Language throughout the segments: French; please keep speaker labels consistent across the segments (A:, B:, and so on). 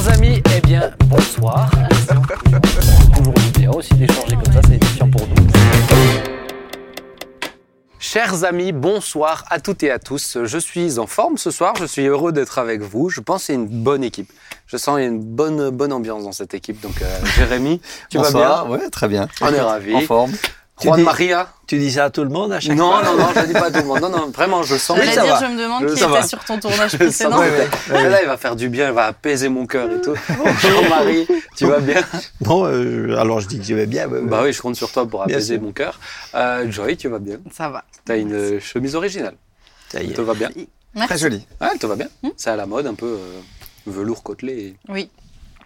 A: Chers amis, eh bien, bonsoir. Toujours bien aussi d'échanger comme ça, c'est édifiant pour nous. Chers amis, bonsoir à toutes et à tous. Je suis en forme ce soir, je suis heureux d'être avec vous. Je pense que c'est une bonne équipe. Je sens qu'il y a une bonne, bonne ambiance dans cette équipe. Donc, euh, Jérémy, tu vas bien?
B: Ouais, très bien.
A: On est ravis.
B: En forme.
A: Juan
C: dis-
A: Maria
C: Tu dis ça à tout le monde à chaque
A: Non,
C: fois
A: non, non, je ne dis pas à tout le monde. Non, non, vraiment, je sens.
D: J'allais dire,
C: va.
D: je me demande
A: Je-
D: qui était
A: va.
D: sur ton tournage précédent.
A: sens-
C: Ouais, ouais,
A: Là, il va faire du bien, il va apaiser mon cœur et tout. Jean-Marie, tu vas bien?
C: Bon, euh, alors je dis que je vais bien. ouais, ouais.
A: Bah oui, je compte sur toi pour apaiser mon cœur. Euh, Joy, tu vas bien?
D: Ça va.
A: T'as une euh, chemise originale.
C: Ça y est.
A: te va bien?
B: Très joli.
A: Ouais, elle te va bien. C'est à la mode, un peu euh, velours côtelé. et-
D: Oui.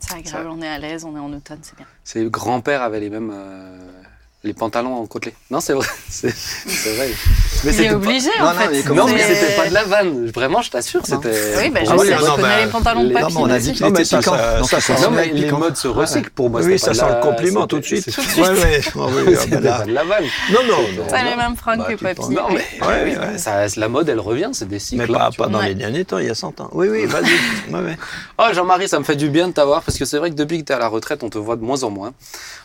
D: C'est agréable, on est à l'aise, on est en automne, c'est bien.
A: Ses grands-pères avaient les mêmes. euh, les pantalons en côtelé. Non, c'est vrai. C'est vrai. Mais
D: Il
A: c'était
D: est
A: pas-
D: obligé
B: Non,
D: en
B: non,
D: fait.
B: mais
A: Non, mais c'était pas de la vanne. Vraiment, je t'assure,
B: Non.
A: c'était.
D: Oui, bah,
A: pour
D: je sais,
C: non, mais
D: les pantalons de
B: les-
D: papy.
B: non, mais on a dit qu'il
C: Non, mais
B: était
C: ça,
B: piquant.
C: ça-
B: Donc
C: ça
B: ça
C: sent-
A: Non, mais les
B: piquant.
A: modes se recyclent pour moi.
C: Oui,
A: c'était
C: ça
A: pas
C: sent le compliment tout de
A: c'était-
C: suite.
A: c'était-.
C: Ah oui, ah
A: C'était
C: ben là.
A: pas de la vanne.
C: Non, non, non.
D: T'as les mêmes fringues
C: Bah,
D: que
C: tu
D: papy.
A: Non, mais oui, ça- la mode, elle revient, c'est des cycles.
C: Mais pas,
A: tu
C: pas dans les derniers temps, il y a 100 ans. Oui, oui, vas-y.
A: Oh Jean-Marie, ça me fait du bien de t'avoir parce que c'est vrai que depuis que tu es à la retraite, on te voit de moins en moins.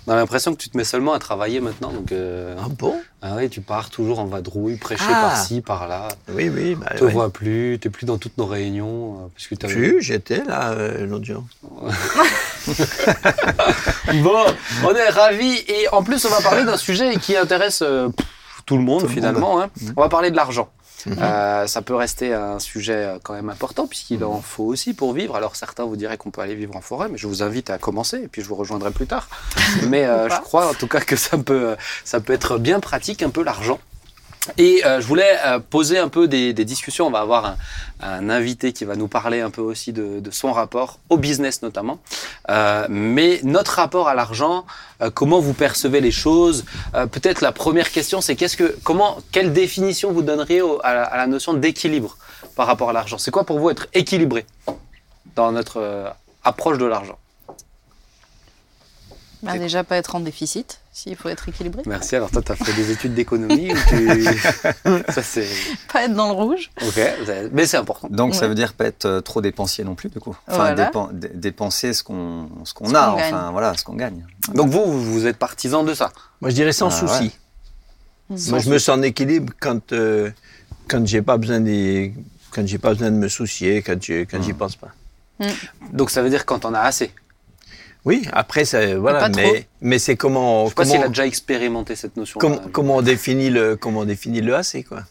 A: On a l'impression que tu te mets seulement à travailler maintenant. Donc, euh,
C: Ah bon?
A: Ah oui, tu pars toujours en vadrouille, prêcher
C: Ah.
A: par-ci, par-là.
C: Oui, oui. Bah,
A: te
C: ouais.
A: vois plus, tu plus dans toutes nos réunions. euh, parce que
C: Plus, j'étais là euh, jour.
A: Bon, on est ravis et en plus, on va parler d'un sujet qui intéresse euh, tout le monde
C: Tout
A: finalement. hein.
B: Mhm.
A: On va parler de l'argent.
C: Mhm.
A: Euh, ça peut rester un sujet euh, quand même important puisqu'il en faut aussi pour vivre. Alors certains vous diraient qu'on peut aller vivre en forêt, mais je vous invite à commencer et puis je vous rejoindrai plus tard. Mais euh, je crois en tout cas que ça peut, euh, ça peut être bien pratique un peu l'argent. Et euh, je voulais euh, poser un peu des, des discussions. On va avoir un, un invité qui va nous parler un peu aussi de, de son rapport au business notamment. Euh, mais notre rapport à l'argent, euh, comment vous percevez les choses Euh, Peut-être la première question, c'est qu'est-ce que, comment, quelle définition vous donneriez au- à, la, à la notion d'équilibre par rapport à l'argent? C'est quoi pour vous être équilibré dans notre euh, approche de l'argent?
D: Bah, déjà, pas être en déficit, s'il faut être équilibré.
A: Merci. Alors toi, tu as fait des études d'économie ou tu... Ça c'est.
D: Pas être dans le rouge.
A: Ok. Mais c'est important.
B: Donc ça veut dire pas être euh, trop dépensier non plus, du coup. Enfin,
D: Voilà.
B: dépen- dé- dépenser ce qu'on ce qu'on
D: Ce
B: a,
D: qu'on gagne.
B: enfin voilà, ce qu'on gagne.
A: Donc vous, vous êtes partisan de ça?
C: Moi, je dirais sans
B: Ah,
C: souci.
A: Sans
C: Moi, je me sens en équilibre quand, euh, quand j'ai pas besoin des, quand j'ai pas besoin de me soucier, quand je, quand j'y pense pas.
A: Donc ça veut dire quand on a assez?
C: Oui, après, ça, voilà, mais, mais c'est comment,
A: Je sais pas s'il
C: comment,
A: a déjà expérimenté cette notion.
C: comment, comment on définit le, comment on définit le assez, quoi.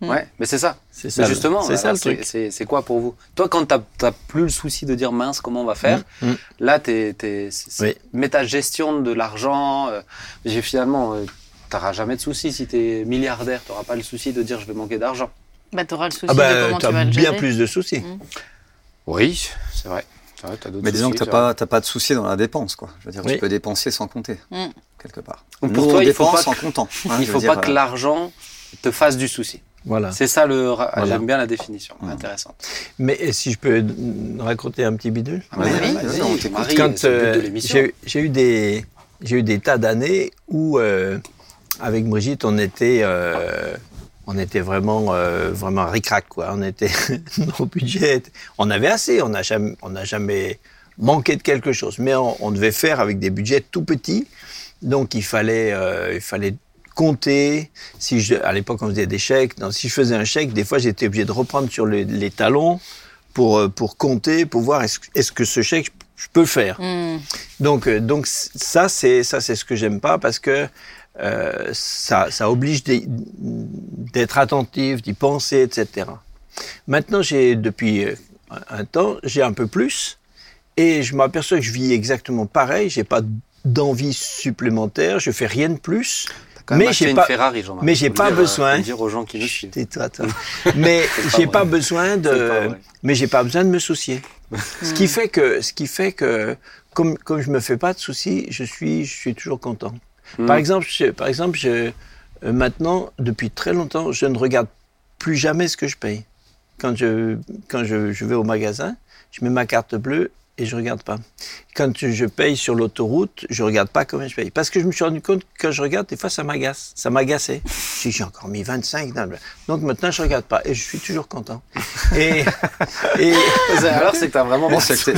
A: Ouais, mais c'est ça.
C: C'est
A: Mais
C: ça. le-
A: justement,
C: c'est ça le truc.
A: C'est quoi pour vous? Toi, quand t'as t'as plus le souci de dire mince, comment on va faire
C: Mm, mm.
A: Là, t'es, t'es,
C: Oui.
A: mais ta gestion de l'argent, euh, j'ai finalement, euh, t'auras jamais de souci si t'es milliardaire. T'auras pas le souci de dire je vais manquer d'argent.
D: Bah, t'auras le souci
C: Ah
D: de
C: ben,
D: comment tu
C: t'as
D: vas le
C: bien
D: gérer.
C: plus de soucis.
A: Oui, c'est vrai. D'autres
B: Mais disons que
A: c'est vrai.
B: pas t'as pas de souci dans la dépense, quoi. Je veux dire,
C: Oui.
B: tu peux dépenser sans compter,
D: Mm.
B: quelque part.
A: Donc pour
B: Nous,
A: toi,
B: on
A: il faut
B: dépense
A: pas
B: en
A: que-
B: comptant. hein,
A: Il
B: je
A: faut pas que
B: euh,
A: l'argent te fasse du souci.
C: Voilà.
A: C'est ça le.
C: Voilà.
A: J'aime bien la définition.
B: Mm.
A: Intéressant.
C: Mais si je peux raconter un petit bidule?
A: Ah,
B: Oui, oui.
A: Marie,
C: quand euh,
A: l'émission.
C: j'ai j'ai eu des j'ai eu des tas d'années où euh, avec Brigitte on était euh, on était vraiment euh, vraiment ric-rac quoi. On était nos budgets on avait assez on n'a jamais on n'a jamais manqué de quelque chose. Mais on, on devait faire avec des budgets tout petits. Donc il fallait euh, il fallait compter. Si je à l'époque on faisait des chèques. Donc, si je faisais un chèque des fois j'étais obligé de reprendre sur les, les talons pour euh, pour compter pour voir est-ce est-ce que ce chèque je peux le faire.
D: Mm.
C: donc, euh, donc ça, c'est ça, c'est ce que j'aime pas parce que euh, ça, ça oblige d'être attentif, d'y penser, etc. Maintenant, j'ai depuis euh, un temps, j'ai un peu plus et je m'aperçois que je vis exactement pareil. J'ai pas d'envie supplémentaire, je fais rien de plus. Mais j'ai pas-
A: Ferrari,
C: mais j'ai pas
A: dire, euh,
C: besoin.
A: faut le dire aux gens qui nous suivent.
C: Tais-toi, toi. Mais
A: pas
C: j'ai
A: vrai.
C: pas besoin
A: pas
C: de, mais j'ai pas besoin de me soucier. ce qui fait que, ce qui fait que, comme comme je me fais pas de soucis, je suis je suis toujours content.
A: Hmm.
C: Par exemple, je, par exemple, je, euh, maintenant depuis très longtemps, je ne regarde plus jamais ce que je paye. Quand je quand je, je vais au magasin, je mets ma carte bleue et je regarde pas. quand je paye sur l'autoroute, je regarde pas combien je paye. Parce que je me suis rendu compte que quand je regarde, des fois, ça m'agace. Ça m'agaçait. Dis, j'ai encore mis 25. dans le- Donc maintenant, je regarde pas. Et je suis toujours content. Et, et
A: Alors, c'est que t'as vraiment.
B: Bon, c'est que t'es-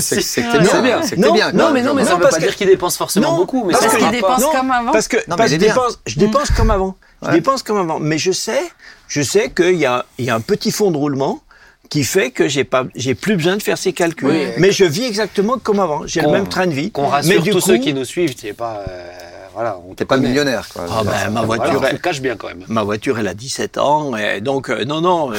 B: bien.
A: c'est bien.
C: Non,
B: bien.
A: Mais non, mais
C: Non,
A: ça veut
C: parce
A: pas
C: que-
A: dire qu'il dépense forcément
C: Non,
A: beaucoup, mais
C: parce
A: ça
C: que
A: se
D: il dépense comme avant.
C: Parce que, parce je
B: bien.
C: dépense, je dépense comme avant. Je
B: Ouais.
C: dépense comme avant. Mais je sais, je sais qu'il y a, il y a un petit fond de roulement qui fait que j'ai pas, j'ai plus besoin de faire ces calculs.
A: Oui.
C: mais je vis exactement comme avant. J'ai le même train de vie.
A: Qu'on
C: mais
A: rassure
C: du
A: tous
C: coup,
A: ceux qui nous suivent, tu pas. euh, voilà, on
B: T'es pas
A: connaît.
B: millionnaire, quoi.
C: Ah ben, ma voiture,
A: tu
C: elle-
A: le caches bien quand même.
C: ma voiture, elle a 17 ans. Et donc, euh, non, non. euh,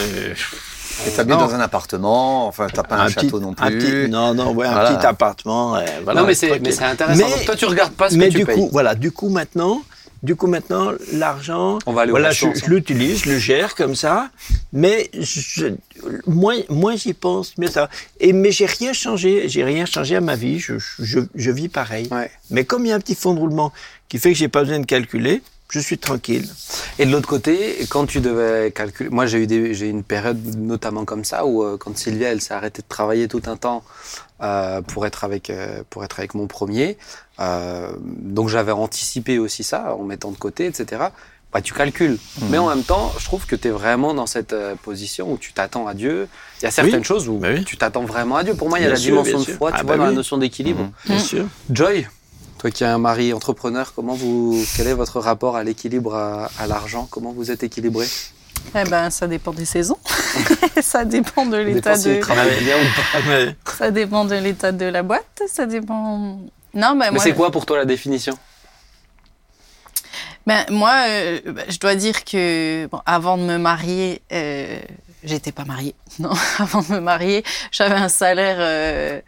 B: Et t'habites dans un appartement, enfin, t'as pas un, château non
C: un
B: plus.
C: petit- non, non, ouais, un petit appartement. euh, voilà,
A: non, mais c'est, mais intéressant.
C: Mais-
A: Donc, toi, tu regardes pas ce
C: mais
A: que tu
C: du
A: payes.
C: coup, voilà, du coup maintenant, du coup maintenant, l'argent, voilà, je, je l'utilise, je le gère comme ça, mais je, moins, moins j'y pense, mieux ça. Et mais j'ai rien changé, j'ai rien changé à ma vie, je, je, je vis pareil.
A: Ouais.
C: Mais comme il y a un petit fond de roulement qui fait que j'ai pas besoin de calculer, je suis tranquille.
A: Et de l'autre côté, quand tu devais calculer, moi j'ai eu des, j'ai eu une période notamment comme ça où euh, quand Sylvia elle s'est arrêtée de travailler tout un temps euh, pour être avec euh, pour être avec mon premier, euh, donc j'avais anticipé aussi ça en mettant de côté, etc. Bah, tu calcules. Mais en même temps, je trouve que tu es vraiment dans cette euh, position où tu t'attends à Dieu. Il y a certaines
C: Oui.
A: choses où
C: Bah oui.
A: tu t'attends vraiment à Dieu. Pour moi, il y a
C: Bien
A: la
C: sûr,
A: dimension de foi, tu
C: Ah
A: vois,
C: bah
A: dans la notion d'équilibre.
B: Mhm.
C: Bien
D: Mm.
C: sûr.
A: Joy, toi qui es un mari entrepreneur, comment vous, quel est votre rapport à l'équilibre, à, à l'argent? Comment vous êtes équilibré?
D: Eh ben, ça dépend des saisons. ça dépend de l'état de.
A: travaille bien ou pas.
C: Ouais.
D: Ça dépend de l'état de la boîte. Ça dépend. Non, mais
A: Mais c'est quoi pour toi la définition?
D: Ben, moi, euh, ben, je dois dire que bon, avant de me marier, euh, j'étais pas mariée. Non, avant de me marier, j'avais un salaire,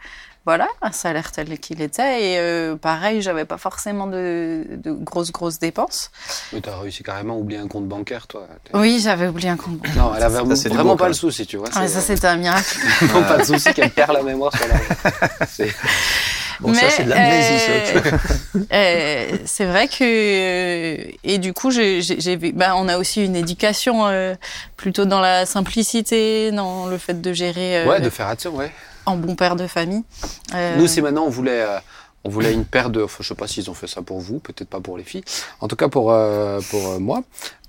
D: voilà, un salaire tel qu'il était. Et euh, pareil, j'avais pas forcément de, de grosses, grosses dépenses.
A: Mais t'as réussi carrément à oublier un compte bancaire, toi.
D: Oui, j'avais oublié un compte. bancaire.
A: Non, elle avait
B: Ça,
A: vraiment pas le souci, tu vois.
D: Ah, ça, c'était un miracle.
A: Non, pas de souci qu'elle perd la mémoire sur. C'est-
C: Bon, ça,
D: Mais,
C: c'est de l'amnésie, ça,
D: euh. Euh, c'est vrai que euh, et du coup j'ai j'ai- j'ai vu ben, on a aussi une éducation euh, plutôt dans la simplicité dans le fait de gérer euh,
A: Ouais, de faire attention, ouais.
D: En bon père de famille Euh,
A: Nous, c'est maintenant, on voulait, euh, on voulait une paire de. Enfin, je sais pas s'ils ont fait ça pour vous, peut-être pas pour les filles. En tout cas, pour, euh, pour euh, moi,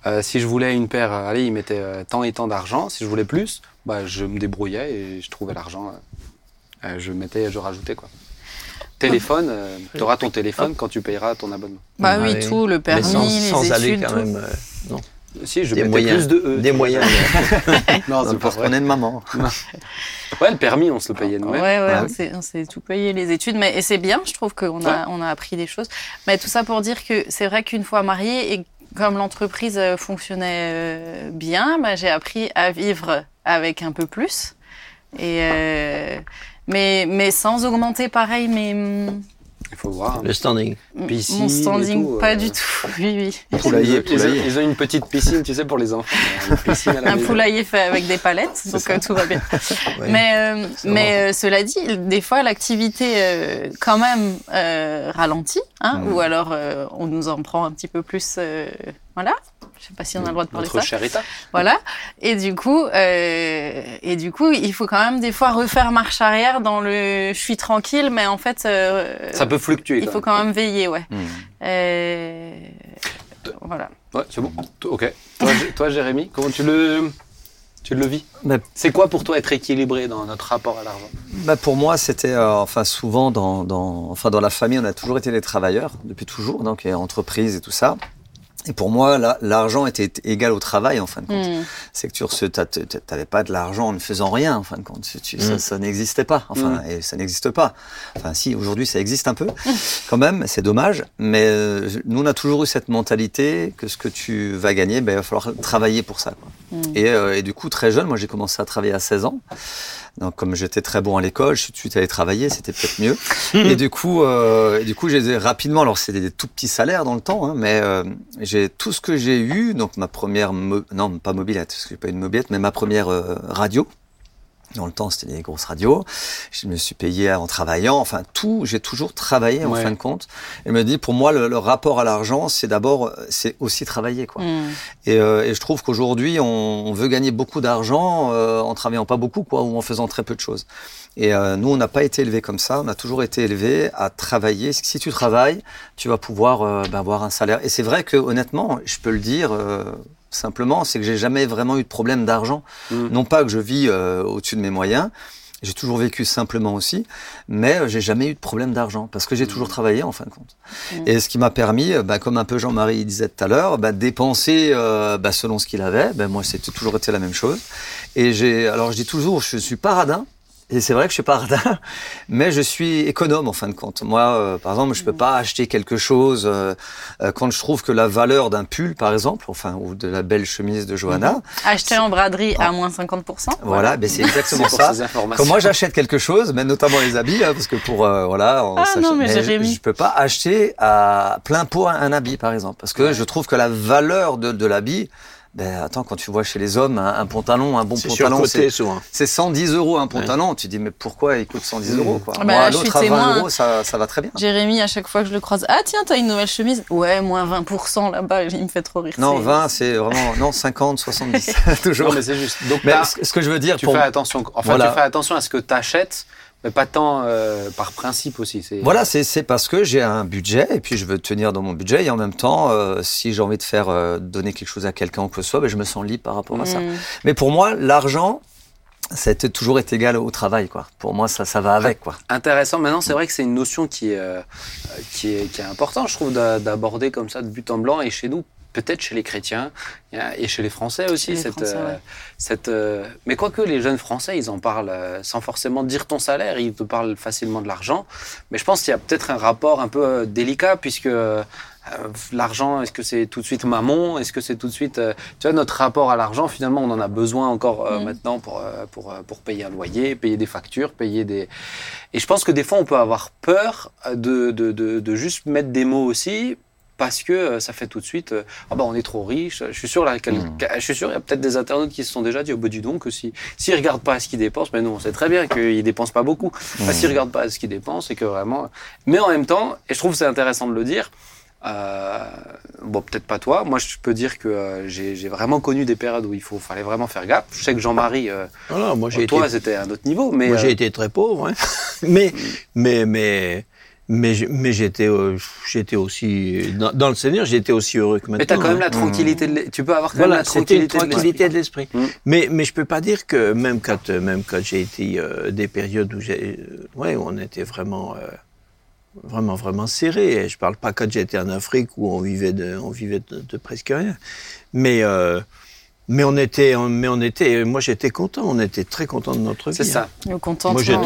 A: euh, si je voulais une paire, euh, allez, ils mettaient euh, tant et tant d'argent. Si je voulais plus, bah, je me débrouillais et je trouvais l'argent. euh, euh, je mettais, je rajoutais quoi. Téléphone, tu auras ton téléphone quand tu payeras ton abonnement.
D: bah
C: Ah
D: oui tout le
C: Mais
D: permis
C: sans,
D: les
C: sans aller
D: études
C: quand
D: tout.
C: même. euh, non.
A: Si, je
C: Des moyens.
A: plus de E.
C: Des moyens.
A: Non,
B: Non,
A: c'est vrai.
B: qu'on est de maman.
A: Ouais, le permis, on se le payait
D: Ouais,
A: nous-mêmes.
D: ouais, on s'est- on s'est tout payé les études, mais et c'est bien, je trouve qu'on a, on a appris des choses. Mais tout ça pour dire que c'est vrai qu'une fois mariée et comme l'entreprise euh, fonctionnait euh, bien, bah, j'ai appris à vivre avec un peu plus. Et euh, mais, mais sans augmenter pareil mes,
A: Il faut voir.
C: Le standing.
A: Piscine
D: mon
A: et
D: standing,
A: tout,
D: pas
A: euh.
D: du tout. Oui, oui.
B: Poulailler,
A: ils, ont,
B: poulailler.
A: ils ont une petite piscine, tu sais, pour les enfants. Une piscine à la
D: Un
A: maison.
D: poulailler fait avec des palettes, donc
A: ça.
D: euh, tout va bien.
C: Ouais.
D: Mais, euh, mais euh, cela dit, des fois, l'activité euh, quand même euh, ralentit, hein,
B: Mm.
D: ou alors euh, on nous en prend un petit peu plus. euh, voilà. Je sais pas si on a le droit de parler de
A: Notre
D: ça.
A: cher État.
D: Voilà. Et du coup, euh, et du coup, il faut quand même des fois refaire marche arrière dans le je suis tranquille, mais en fait, euh,
A: Ça peut fluctuer.
D: il faut quand même veiller, ouais.
B: Hmm.
D: Euh, voilà.
A: Ouais, c'est bon. Ok. Toi, Jérémy, comment tu le, tu le vis?
B: Bah,
A: C'est quoi pour toi être équilibré dans notre rapport à l'argent?
B: Bah pour moi, c'était euh, enfin souvent dans, dans enfin dans la famille, on a toujours été des travailleurs depuis toujours, donc et entreprise et tout ça. Et pour moi, l'argent était égal au travail en fin de compte.
D: Hmm.
B: C'est que tu t'avais pas de l'argent en ne faisant rien en fin de compte. Tu- tu- ça, ça n'existait pas. Enfin, et ça n'existe pas. Enfin, si aujourd'hui ça existe un peu, quand même. C'est dommage. Mais euh, nous, on a toujours eu cette mentalité que ce que tu vas gagner, ben, il va falloir travailler pour ça. quoi.
D: Mm.
B: Et, euh, et du coup, très jeune, moi, j'ai commencé à travailler à 16 ans. Donc, comme j'étais très bon à l'école, je suis tout de suite allé travailler, c'était peut-être mieux. et du coup, euh, et du coup, j'ai rapidement, alors c'était des tout petits salaires dans le temps, hein, mais euh, j'ai tout ce que j'ai eu, donc ma première, non pas mobilette, parce que j'ai pas eu de mobilette, mais ma première euh, radio Dans le temps, c'était les grosses radios. Je me suis payé en travaillant. Enfin, tout, j'ai toujours travaillé en
A: Ouais.
B: fin de compte. Et me dit, pour moi, le, le rapport à l'argent, c'est d'abord, c'est aussi travailler, quoi.
D: Mm.
B: Et, euh, et je trouve qu'aujourd'hui, on, on veut gagner beaucoup d'argent euh, en travaillant pas beaucoup, quoi, ou en faisant très peu de choses. Et euh, nous, on n'a pas été élevés comme ça. On a toujours été élevés à travailler. Si tu travailles, tu vas pouvoir euh, ben, avoir un salaire. Et c'est vrai que, honnêtement, je peux le dire euh, simplement, c'est que j'ai jamais vraiment eu de problème d'argent.
A: Mm.
B: Non pas que je vis euh, au-dessus de mes moyens. J'ai toujours vécu simplement aussi, mais euh, j'ai jamais eu de problème d'argent parce que j'ai toujours travaillé en fin de compte.
D: Mm.
B: Et ce qui m'a permis, euh, bah, comme un peu Jean-Marie disait tout à l'heure, bah, dépenser euh, bah, selon ce qu'il avait. Ben moi, c'était toujours été la même chose. Et j'ai, alors je dis toujours, je suis pas radin. Et c'est vrai que je suis pas radin, mais je suis économe en fin de compte. Moi, euh, par exemple, je peux pas acheter quelque chose euh, euh, quand je trouve que la valeur d'un pull, par exemple, enfin, ou de la belle chemise de Johanna,
D: Acheter en braderie à moins 50%.
B: voilà, ben c'est exactement ça. Quand moi j'achète quelque chose, mais notamment les habits, hein, parce que pour euh, voilà, on
D: Ah non, mais Jérémy.
B: je peux pas acheter à plein pot un, un habit par exemple, parce que je trouve que la valeur de, de l'habit, ben attends, quand tu vois chez les hommes un, un pantalon, un bon pantalon, c'est
C: souvent.
B: c'est 110 euros un pantalon. Tu dis mais pourquoi il coûte 110 euros quoi
D: Ah bah
B: Moi,
D: là,
B: l'autre à 20
D: témoin.
B: euros, ça, ça va très bien.
D: Jérémy, à chaque fois que je le croise, ah tiens, t'as une nouvelle chemise Ouais, moins 20% là-bas, il me fait trop rire.
B: Non,
D: c'est-
B: 20, c'est vraiment non 50, 70 toujours.
A: Non, mais c'est juste. Donc,
B: Mais ce que je veux dire
A: tu
B: pour
A: fais attention. Enfin,
B: Voilà.
A: tu fais attention à ce que tu achètes, mais pas tant euh, par principe aussi. C'est
B: Voilà, c'est c'est parce que j'ai un budget et puis je veux tenir dans mon budget et en même temps, euh, si j'ai envie de faire euh, donner quelque chose à quelqu'un ou que ce soit, ben, je me sens libre par rapport à ça.
D: Mm.
B: Mais pour moi, l'argent, ça a toujours été égal au travail, quoi. Pour moi, ça, ça va avec, quoi.
A: intéressant. Maintenant, c'est vrai que c'est une notion qui est, euh, qui est, qui est importante, je trouve, d'a- d'aborder comme ça de but en blanc. Et chez nous, peut-être chez les chrétiens et chez les Français aussi.
D: Les
A: cette,
D: Français,
A: euh,
D: ouais.
A: cette, euh, mais quoique les jeunes Français, ils en parlent euh, sans forcément dire ton salaire, ils te parlent facilement de l'argent. Mais je pense qu'il y a peut-être un rapport un peu délicat, puisque l'argent, est-ce que c'est tout de suite maman Est-ce que c'est tout de suite... tu vois, notre rapport à l'argent, finalement, on en a besoin encore
D: Mm.
A: maintenant pour, pour, pour payer un loyer, payer des factures, payer des... Et je pense que des fois, on peut avoir peur de, de, de, de juste mettre des mots aussi, parce que euh, ça fait tout de suite, euh, ah bah on est trop riche. Je suis sûr, là, quel-
B: Mm.
A: je suis sûr, il y a peut-être des internautes qui se sont déjà dit au bout du don que si s'ils regardent pas à ce qu'ils dépensent, mais nous on sait très bien qu'ils dépensent pas beaucoup. Enfin, s'ils regardent pas à ce qu'ils dépensent, c'est que vraiment. Mais en même temps, et je trouve c'est intéressant de le dire. euh, bon, peut-être pas toi. Moi, je peux dire que euh, j'ai vraiment connu des périodes où il faut, fallait vraiment faire gaffe. Je sais que Jean-Marie, euh,
C: Voilà, moi j'ai été
A: toi, c'était un autre niveau, mais
C: Moi, j'ai été très pauvre, hein. mais, mais, mais, mais, mais j'étais, euh, j'étais aussi dans, dans le Seigneur, j'étais aussi heureux que maintenant.
A: mais t'as quand même
C: hein.
A: la tranquillité. De tu peux avoir quand même
C: Voilà,
A: la
C: une
A: tranquillité. de
C: tranquillité
A: l'esprit.
C: de l'esprit.
A: Mm.
C: Mais, mais je peux pas dire que même quand, euh, même quand j'ai été euh, des périodes où j'ai, euh, ouais, où on était vraiment, euh, vraiment, vraiment serré. Et je parle pas quand j'étais en Afrique où on vivait de, on vivait de, de presque rien. Mais, mais on était, mais on était, moi j'étais content. On était très content de notre vie.
A: C'est ça.
C: hein.
D: Le contentement.
C: Moi j'étais,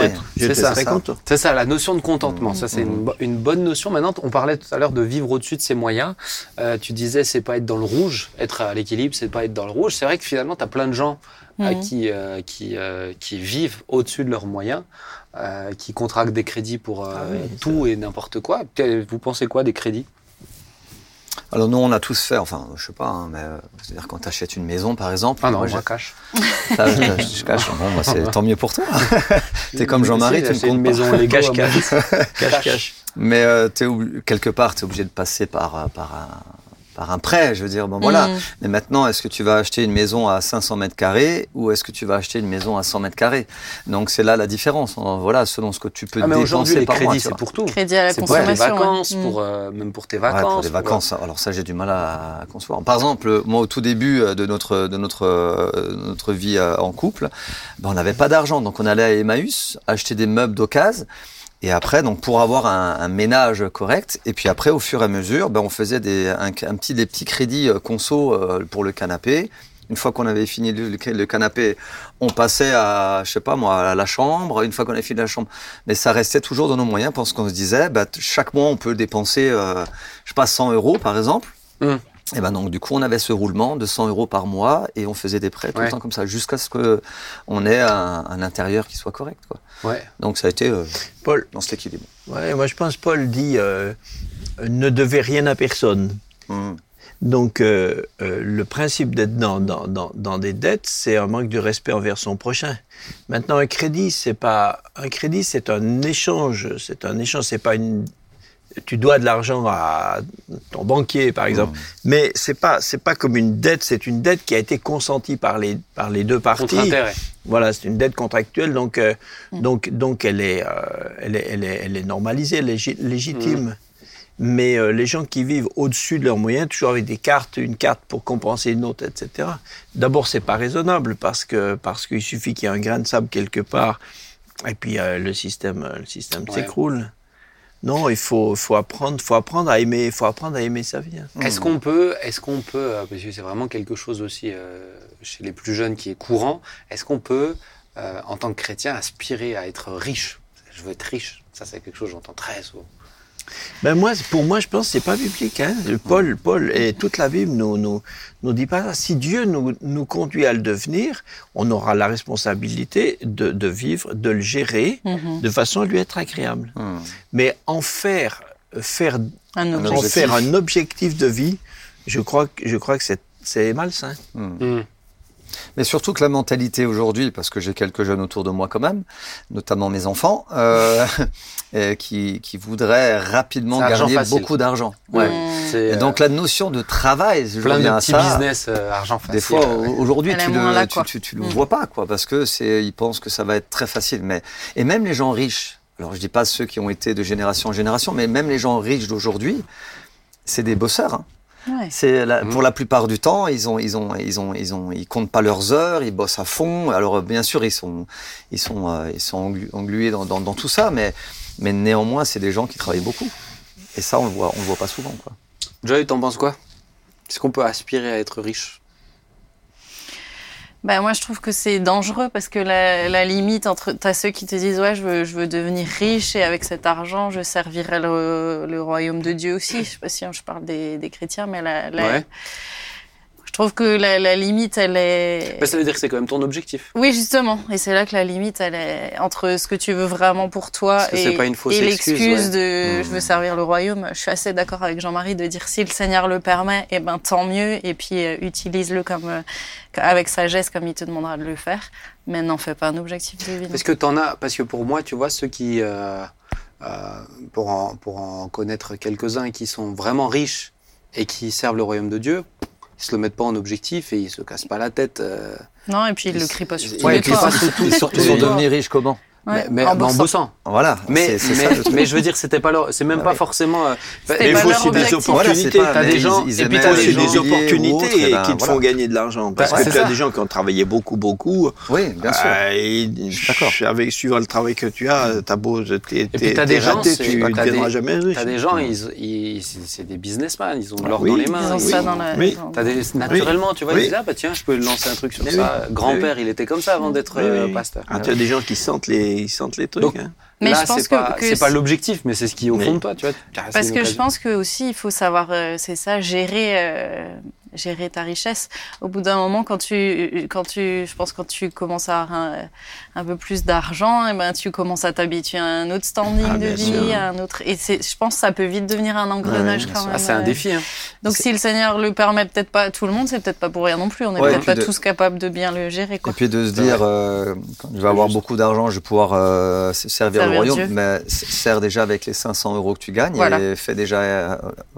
D: ouais.
C: très
B: ça.
C: content.
A: C'est ça, la notion de contentement. Ça, c'est
B: Mmh.
A: une, bo- une bonne notion. Maintenant, on parlait tout à l'heure de vivre au-dessus de ses moyens. Euh, tu disais, c'est pas être dans le rouge. Être à l'équilibre, c'est pas être dans le rouge. C'est vrai que finalement, tu as plein de gens euh, qui, euh, qui, euh, qui vivent au-dessus de leurs moyens, euh, qui contractent des crédits pour euh,
C: Ah oui,
A: tout et n'importe quoi. Vous pensez quoi des crédits?
B: Alors nous, on a tous fait, enfin, je sais pas, hein, mais euh, c'est-à-dire quand tu achètes une maison, par exemple.
A: Ah non,
B: moi, j'ai-
A: cache.
B: ça, je, je cache. Bon, c'est tant mieux pour toi. T'es comme Jean-Marie, tu
A: une
B: comptes pas.
A: maison.
C: Cache, cache. Cache, cache.
B: Mais euh, t'es obli- quelque part, tu es obligé de passer par, euh, par, un, par un prêt. Je veux dire, bon voilà.
D: Mm.
B: Mais maintenant, est-ce que tu vas acheter une maison à 500 mètres carrés ou est-ce que tu vas acheter une maison à 100 mètres carrés? Donc c'est là la différence. En- Voilà, selon ce que tu peux
A: Ah, mais aujourd'hui,
B: dépenser
A: les
B: par
A: crédits, c'est pour tout.
D: Crédit à la
A: pour tes
D: consommation. ouais.
A: vacances,
D: Mm.
A: pour, euh, même pour tes
B: Ouais,
A: vacances.
B: pour des vacances. Alors ça, j'ai du mal à, à concevoir. Par exemple, moi, au tout début euh, de notre de notre euh, notre vie euh, en couple, ben, on n'avait pas d'argent, donc on allait à Emmaüs acheter des meubles d'occasion. Et après, donc pour avoir un, un ménage correct, et puis après, au fur et à mesure, ben, on faisait des, un, petit, des petits crédits euh, conso euh, pour le canapé. Une fois qu'on avait fini le, le- canapé, on passait à, je sais pas moi, à la chambre. Une fois qu'on avait fini la chambre, mais ça restait toujours dans nos moyens parce qu'on se disait, t- chaque mois, on peut dépenser, euh, je sais pas, 100 euros par exemple.
A: Mm.
B: Et ben donc du coup, on avait ce roulement de 100 euros par mois et on faisait des prêts tout
A: Ouais.
B: le temps comme ça jusqu'à ce que on ait un, un intérieur qui soit correct. Quoi.
A: Ouais.
B: Donc ça a été euh,
C: Paul,
B: dans cet équilibre.
C: ouais, moi je pense Paul dit euh, ne devez rien à personne.
B: Mm.
C: Donc, euh, euh, le principe d'être dans, dans, dans, dans des dettes, c'est un manque de respect envers son prochain. Maintenant, un crédit, c'est pas un crédit, c'est un échange. C'est un échange. C'est pas une. Tu dois de l'argent à ton banquier, par exemple, mais c'est pas c'est pas comme une dette. C'est une dette qui a été consentie par les par les deux parties.
A: Contre intérêt.
C: Voilà, c'est une dette contractuelle, donc euh, donc donc elle est, euh, elle est elle est elle est normalisée, elle est lég- légitime. Mais euh, les gens qui vivent au-dessus de leurs moyens, toujours avec des cartes, une carte pour compenser une autre, etc. D'abord, c'est pas raisonnable parce que parce qu'il suffit qu'il y ait un grain de sable quelque part et puis euh, le système le système
A: Ouais.
C: Non, il faut faut apprendre faut apprendre à aimer faut apprendre à aimer sa vie. hein.
A: Est-ce qu'on peut, est-ce qu'on peut, euh, parce que c'est vraiment quelque chose aussi euh, chez les plus jeunes qui est courant, est-ce qu'on peut, euh, en tant que chrétien, aspirer à être riche? Je veux être riche. Ça, c'est quelque chose que j'entends très souvent.
C: Ben moi, pour moi, je pense que c'est pas biblique. Hein. Paul, Paul et toute la Bible nous nous nous dit pas ça. Si Dieu nous nous conduit à le devenir, on aura la responsabilité de, de vivre, de le gérer,
D: Mhm.
C: de façon à lui être agréable. Mais en faire faire
D: Un
B: Un
C: en
D: objectif.
C: faire un objectif de vie, je crois que je crois que c'est c'est malsain.
A: Hmm.
B: Mais surtout que la mentalité aujourd'hui, parce que j'ai quelques jeunes autour de moi quand même, notamment mes enfants, euh, et qui, qui voudraient rapidement gagner
A: facile.
B: beaucoup d'argent.
A: Ouais.
D: Mm.
A: C'est
B: Et
A: euh,
B: donc la notion de travail, je
A: plein de petits
B: ça,
A: business euh, argent facile.
B: Des fois,
A: euh,
B: au- aujourd'hui, tu le,
D: là,
B: tu, tu, tu le
D: Mm.
B: vois pas, quoi, parce que c'est, ils pensent que ça va être très facile. Mais et même les gens riches. Alors, je dis pas ceux qui ont été de génération en génération, mais même les gens riches d'aujourd'hui, c'est des bosseurs. hein.
D: Ouais.
B: C'est la-
A: Mhm.
B: pour la plupart du temps, ils ont, ils ont, ils ont, ils ont, ils comptent pas leurs heures, ils bossent à fond. Alors euh, bien sûr, ils sont, ils sont, euh, ils sont englu- englués dans, dans, dans tout ça, mais, mais néanmoins, c'est des gens qui travaillent beaucoup. Et ça, on le voit, on le voit pas souvent, quoi.
A: Joy, t'en penses quoi? Est-ce qu'on peut aspirer à être riche?
D: Ben, moi, je trouve que c'est dangereux parce que la, la limite entre. T'as ceux qui te disent, ouais, je veux, je veux devenir riche et avec cet argent, je servirai le, le royaume de Dieu aussi. Je sais pas si je parle des, des chrétiens, mais la, la-. Je trouve que la, la limite, elle est.
A: Bah, Ça veut dire que c'est quand même ton objectif.
D: Oui, justement. Et c'est là que la limite, elle est entre ce que tu veux vraiment pour toi et, et l'excuse
A: ouais.
D: de
B: Mmh.
D: je veux servir le royaume. Je suis assez d'accord avec Jean-Marie de dire si le Seigneur le permet, eh ben tant mieux. Et puis euh, utilise-le comme euh, avec sagesse comme il te demandera de le faire. Mais n'en fais pas un objectif de vie.
A: Parce que t'en as, parce que pour moi, tu vois, ceux qui, euh, euh, pour, en, pour en connaître quelques-uns qui sont vraiment riches et qui servent le royaume de Dieu, ils se le mettent pas en objectif et ils se cassent pas la tête. euh,
D: Non, et puis il
A: Ils-
D: le crie pas sur
A: ils- Ouais, ils crient pas sur tous-
B: Ils sont, ils devenus riches comment?
D: Ouais,
A: mais, mais
D: en
A: en
D: bossant.
A: bossant.
B: Voilà.
A: Mais,
B: c'est- c'est
A: mais,
B: ça,
A: je veux dire, c'était pas leur- c'est même
B: Ah
A: pas forcément. euh,
C: Mais il faut aussi des
D: objectif.
B: Voilà,
C: opportunités.
B: pas-
A: T'as des
B: ils-
A: gens-
B: ils
A: et puis
B: aimaient
A: t'as
C: T'as
A: des
C: opportunités
B: et ben,
C: qui te
B: voilà.
C: font gagner de l'argent. Parce
A: Bah,
C: que
A: c'est
C: tu as
A: ça.
C: des gens qui ont travaillé beaucoup, beaucoup.
B: Oui, bien sûr.
C: Euh, et
B: d'accord.
C: Avec suivant le travail que tu as, t'as beau, t'es,
A: puis
C: t'es-
A: t'as gens,
C: raté, tu
A: t'as
C: ne deviendras jamais riche.
A: T'as des gens, ils, ils- c'est des businessmen, ils ont de l'or
C: Oui,
A: dans les
C: ils
A: mains.
D: Ils ont
A: ils-
D: ça dans la.
C: Oui.
D: dans-
A: T'as des, naturellement, tu vois, ils disent, ah bah tiens, je peux lancer un truc sur ça. Grand-père, il était comme ça avant d'être euh, pasteur.
C: Ah, tu as des gens qui sentent les, ils sentent les trucs.
A: Donc,
C: hein.
D: Mais
A: Là,
D: je pense
A: c'est pas,
D: que,
A: c'est pas l'objectif, mais c'est ce qui est au fond de toi, tu vois.
D: Parce que je pense que aussi il faut savoir, euh, c'est ça, gérer, euh, gérer ta richesse. Au bout d'un moment, quand tu, quand tu, je pense quand tu commences à avoir un, un peu plus d'argent, et ben tu commences à t'habituer à un autre standing
C: Ah,
D: de vie,
C: sûr.
D: à un autre. Et c'est, je pense que ça peut vite devenir un engrenage quand même.
A: Ah, c'est un défi. Hein.
D: Donc si le Seigneur le permet peut-être pas à tout le monde, c'est peut-être pas pour rien non plus. On n'est
B: Ouais,
D: peut-être pas
B: de-
D: tous capables de bien le gérer.
B: Et puis de se dire, euh, quand je vais avoir
A: Juste.
B: beaucoup d'argent, je vais pouvoir euh, servir,
D: Servir
B: le royaume,
D: Dieu.
B: mais sers déjà avec les 500 euros que tu gagnes
D: Voilà.
B: et fais déjà, euh,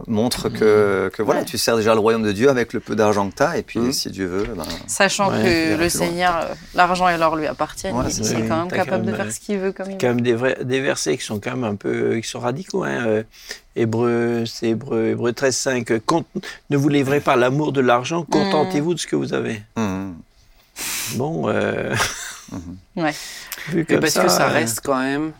B: montre que, que voilà,
D: Ouais.
B: tu sers déjà le royaume de Dieu avec le peu d'argent que tu as et puis
A: Mhm.
B: si Dieu veut, ben,
D: Sachant
C: Ouais,
D: que le. Seigneur, l'argent et l'or lui appartiennent,
B: Ouais,
D: il est quand même capable
C: quand
D: de faire ce qu'il veut comme il
C: quand même des, vrais, des versets qui sont quand même un peu qui sont radicaux. Hein. Euh, Hébreu, c'est Hébreu, Hébreu 13, 5. Compte- ne vous livrez pas à l'amour de l'argent, contentez-vous de ce que vous avez.
B: mhm.
C: Bon, euh,
D: Ouais.
C: vu
A: Mais
C: comme
A: parce que ça
C: euh,
A: reste quand même,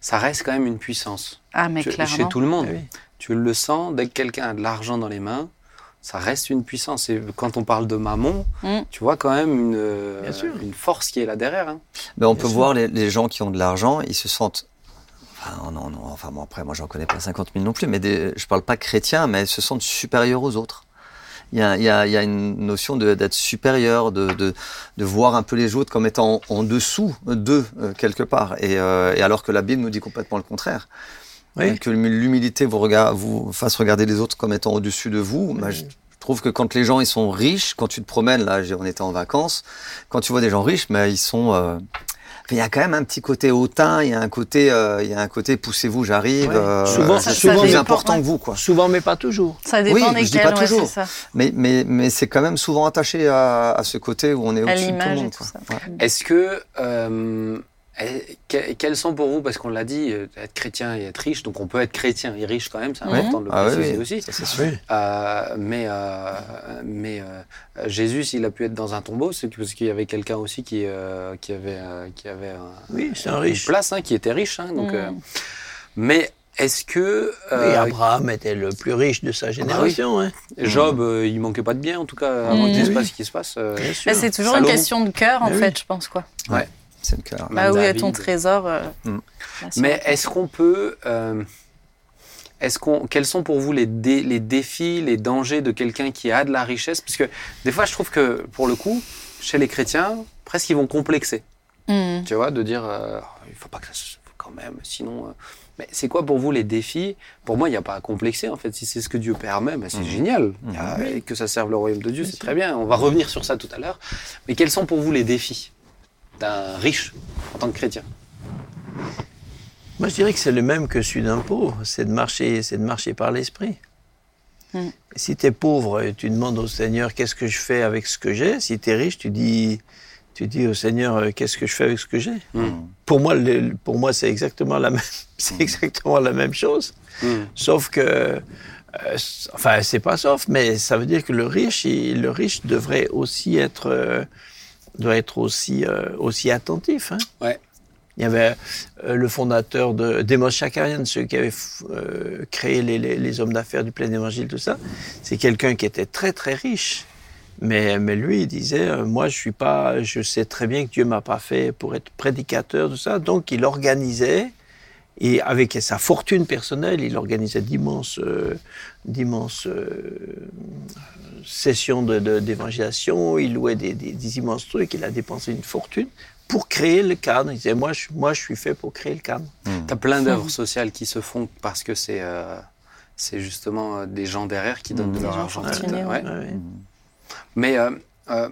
A: ça reste quand même une puissance.
D: Ah mais
A: Tu-
D: clairement.
A: chez tout le monde.
C: oui.
A: Tu le sens, dès que quelqu'un a de l'argent dans les mains, ça reste une puissance. Et quand on parle de mammon,
D: Mm.
A: tu vois quand même une, euh,
C: Bien sûr.
A: une force qui est là derrière. hein.
B: Mais on
C: Bien
B: peut
C: sûr.
B: voir les, les gens qui ont de l'argent, ils se sentent. Enfin, non, non, enfin, bon, après, moi, j'en connais pas 50 000 non plus, mais des, je parle pas chrétiens, mais ils se sentent supérieurs aux autres. Il y a, il y a, il y a une notion d'être supérieur, de, de, de voir un peu les autres comme étant en, en dessous d'eux, euh, quelque part. Et, euh, et alors que la Bible nous dit complètement le contraire.
C: Oui.
B: Que l'humilité vous, regard- vous fasse regarder les autres comme étant au-dessus de vous, bah, je trouve que quand les gens ils sont riches, quand tu te promènes, là, on était en vacances, quand tu vois des gens riches, mais ils sont, euh, il y a quand même un petit côté hautain, il y a un côté, euh, il y a un côté poussez-vous, j'arrive.
C: Ouais.
B: euh,
C: Souvent- souvent,
B: plus important
D: ouais.
B: que vous, quoi.
C: Souvent, mais pas toujours.
D: Ça dépend
B: Oui, je dis pas
D: ouais,
B: toujours.
D: c'est ça.
B: Mais, mais, mais c'est quand même souvent attaché à, à ce côté où on est au-dessus de tout le monde.
A: Est-ce que euh, eh, que- quels sont pour vous, parce qu'on l'a dit, euh, être chrétien et être riche, donc on peut être chrétien et riche quand même, c'est important de le
B: Ah oui,
A: préciser aussi.
B: ça, c'est sûr.
A: Euh, mais euh, mais euh, Jésus, s'il a pu être dans un tombeau, c'est parce qu'il y avait quelqu'un aussi qui, euh, qui avait, euh, qui avait un-
C: Oui, c'est un
A: une
C: riche.
A: place, hein, qui était riche. hein, donc, euh, mais est-ce que
C: Oui, Abraham était le plus riche de sa génération. hein.
A: Job, euh, il manquait pas de bien, en tout cas, avant
D: Mhm.
A: qu'il se passe ce qui se passe euh,
D: c'est toujours
A: Salomon.
D: une question de cœur, en
C: Mais oui.
D: fait, je pense, quoi.
B: C'est le cœur.
A: Même
D: Bah, où est ton trésor euh,
B: Mm.
A: Mais est-ce qu'on peut. euh, est-ce qu'on, quels sont pour vous les, dé- les défis, les dangers de quelqu'un qui a de la richesse? Parce que des fois, je trouve que pour le coup, chez les chrétiens, presque ils vont complexer.
D: Mm.
A: Tu vois, de dire euh, il faut pas que ça se quand même, sinon. euh, mais c'est quoi pour vous les défis? Pour moi, il n'y a pas à complexer en fait. Si c'est ce que Dieu permet, ben, c'est
B: Mhm.
A: génial. A- et que ça serve le royaume de Dieu,
C: Bien
A: c'est
C: sûr.
A: très bien. On va revenir sur ça tout à l'heure. Mais quels sont pour vous les défis? Riche en tant que chrétien
C: Moi, je dirais que c'est le même que celui d'un pauvre. C'est de marcher, c'est de marcher par l'esprit.
D: Mm.
C: Si tu es pauvre, tu demandes au Seigneur qu'est-ce que je fais avec ce que j'ai? Si tu es riche, tu dis, tu dis au Seigneur euh, qu'est-ce que je fais avec ce que j'ai?
A: Mhm.
C: Pour moi, le- pour moi, c'est exactement la même, c'est exactement la même chose. Sauf que, euh, enfin, c'est pas sauf, mais ça veut dire que le riche, il- le riche devrait aussi être, euh, doit être aussi, euh, aussi attentif. Hein.
A: Ouais.
C: Il y avait euh, le fondateur de Demos Shakarian, ceux qui avaient f- euh, créé les, les- les hommes d'affaires du plein évangile, tout ça. C'est quelqu'un qui était très très riche. Mais, mais lui, il disait, euh, moi, je suis pas, je sais très bien que Dieu m'a pas fait pour être prédicateur, tout ça. Donc, il organisait, et avec sa fortune personnelle, il organisait d'immenses, euh, d'immenses euh, sessions de- de- d'évangélisation. il louait des, des- des immenses trucs. Il a dépensé une fortune pour créer le cadre. Il disait, moi, je, moi, je suis fait pour créer le cadre.
A: T'as plein d'œuvres sociales qui se font parce que c'est euh, c'est justement euh, des gens derrière qui donnent de
B: Des
A: leur
D: gens
A: argent.
D: fortunés,
A: Ouais. Mais euh, euh,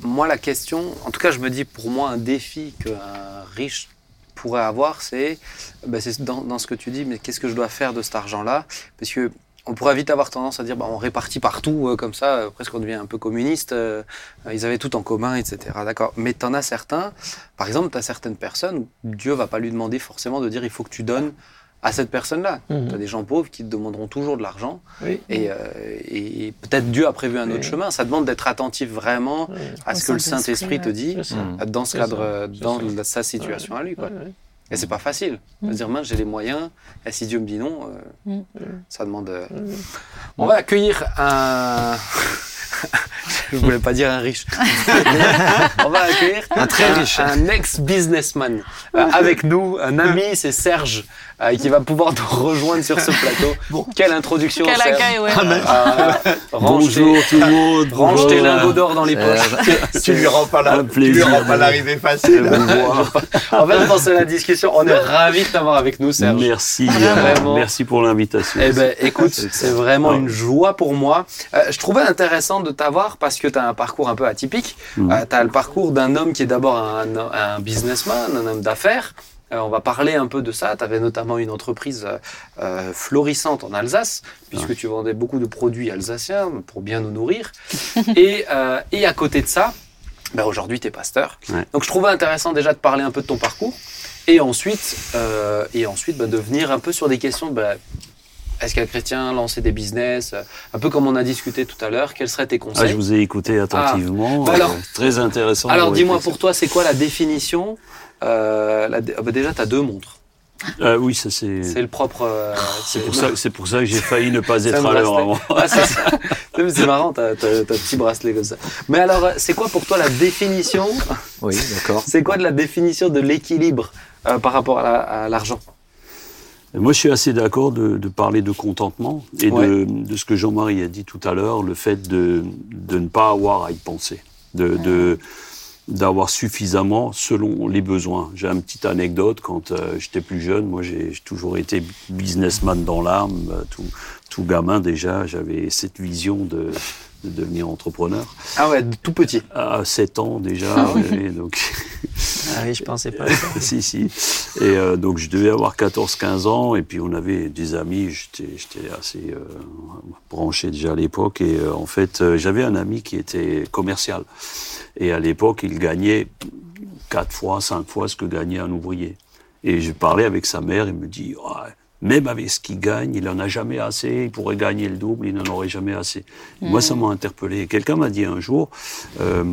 A: moi, la question, en tout cas, je me dis pour moi, un défi qu'un riche pourrait avoir, c'est c'est dans, dans ce que tu dis, mais qu'est-ce que je dois faire de cet argent-là? Parce que on pourrait vite avoir tendance à dire, bah, on répartit partout euh, comme ça, euh, presque on devient un peu communiste. euh, ils avaient tout en commun, etc. D'accord. Mais t'en as certains, par exemple, tu as certaines personnes où Dieu va pas lui demander forcément de dire, il faut que tu donnes à cette personne-là.
C: Mhm.
A: Tu as des gens pauvres qui te demanderont toujours de l'argent.
C: Oui.
A: Et, euh, et- peut-être Dieu a prévu un autre chemin. Ça demande d'être attentif vraiment à
D: Au
A: ce que le
D: Saint-Esprit,
A: te dit.
B: Mm.
A: dans ce cadre, euh, dans sa situation à lui. Quoi. Et c'est pas facile. De
D: Mm.
A: dire, mince, j'ai les moyens. Et si Dieu me dit non, euh,
D: Mm.
A: ça demande. euh,
C: Ouais.
A: On va accueillir un. Je voulais pas dire un riche. On va accueillir
B: Un très riche.
A: un ex-businessman euh, avec nous, un ami, c'est Serge, euh, qui va pouvoir nous rejoindre sur ce plateau.
C: Bon.
A: Quelle introduction,
D: Quel
A: Serge.
D: accueil, ouais.
A: Euh, range tes-
E: Bonjour tout le monde.
A: Range
E: Bonjour.
A: tes lingots d'or dans les
B: Euh,
A: poches.
C: Tu lui rends pas la,
E: Un plaisir de-
C: l'arrivée facile.
A: En fait, dans la discussion, on est ravis de t'avoir avec nous, Serge.
E: Merci,
A: Vraiment.
E: euh, merci pour l'invitation.
A: Eh ben, écoute, c'est vraiment
E: Ouais.
A: une joie pour moi. Euh, je trouvais intéressant de t'avoir parce que tu as un parcours un peu atypique.
E: Mhm.
A: tu as le parcours d'un homme qui est d'abord un, un businessman, un homme d'affaires. Euh, on va parler un peu de ça. Tu avais notamment une entreprise euh, euh, florissante en Alsace, puisque tu vendais beaucoup de produits alsaciens pour bien nous nourrir. et, euh, et à côté de ça, ben aujourd'hui, tu es pasteur.
E: Ouais.
A: Donc je trouvais intéressant déjà de parler un peu de ton parcours. Et ensuite, et ensuite ben, de venir un peu sur des questions. ben, est-ce qu'un chrétien lancer des business Un peu comme on a discuté tout à l'heure, quels seraient tes
E: Ah,
A: conseils
E: je vous ai écouté attentivement.
A: Bah alors-
E: euh, très intéressant.
A: Alors dis-moi pour toi, c'est quoi la définition euh, ah bah Déjà, tu as deux montres.
E: Euh, oui, ça c'est.
A: C'est le propre. euh,
E: C'est pour ça, c'est pour ça que j'ai failli ne pas être à l'heure
A: bracelet.
E: avant.
A: Ah, c'est marrant, t'as un petit bracelet comme ça. Mais alors, c'est quoi pour toi la définition
B: Oui, d'accord.
A: C'est quoi de la définition de l'équilibre euh, par rapport à la- à l'argent?
E: Moi, je suis assez d'accord de, de parler de contentement et
A: Ouais.
E: de, de ce que Jean-Marie a dit tout à l'heure, le fait de, de ne pas avoir à y penser, de, de, d'avoir suffisamment selon les besoins. J'ai une petite anecdote, quand euh, j'étais plus jeune, moi j'ai j'ai toujours été businessman dans l'arme, euh, tout, tout gamin déjà, j'avais cette vision de, de devenir entrepreneur.
A: Ah ouais, tout petit.
E: À 7 ans déjà,
A: Ah oui.
E: donc
C: Ah oui, je pensais pas. à ça.
E: si, si. Et euh, donc, je devais avoir 14-15 ans. Et puis, on avait des amis. J'étais j'étais assez euh, branché déjà à l'époque. Et euh, en fait, euh, j'avais un ami qui était commercial. Et à l'époque, il gagnait 4 fois, 5 fois ce que gagnait un ouvrier. Et je parlais avec sa mère. Il me dit, Ouais, même avec ce qu'il gagne, il n'en a jamais assez. Il pourrait gagner le double, il n'en aurait jamais assez. Moi, ça m'a interpellé. Quelqu'un m'a dit un jour, euh,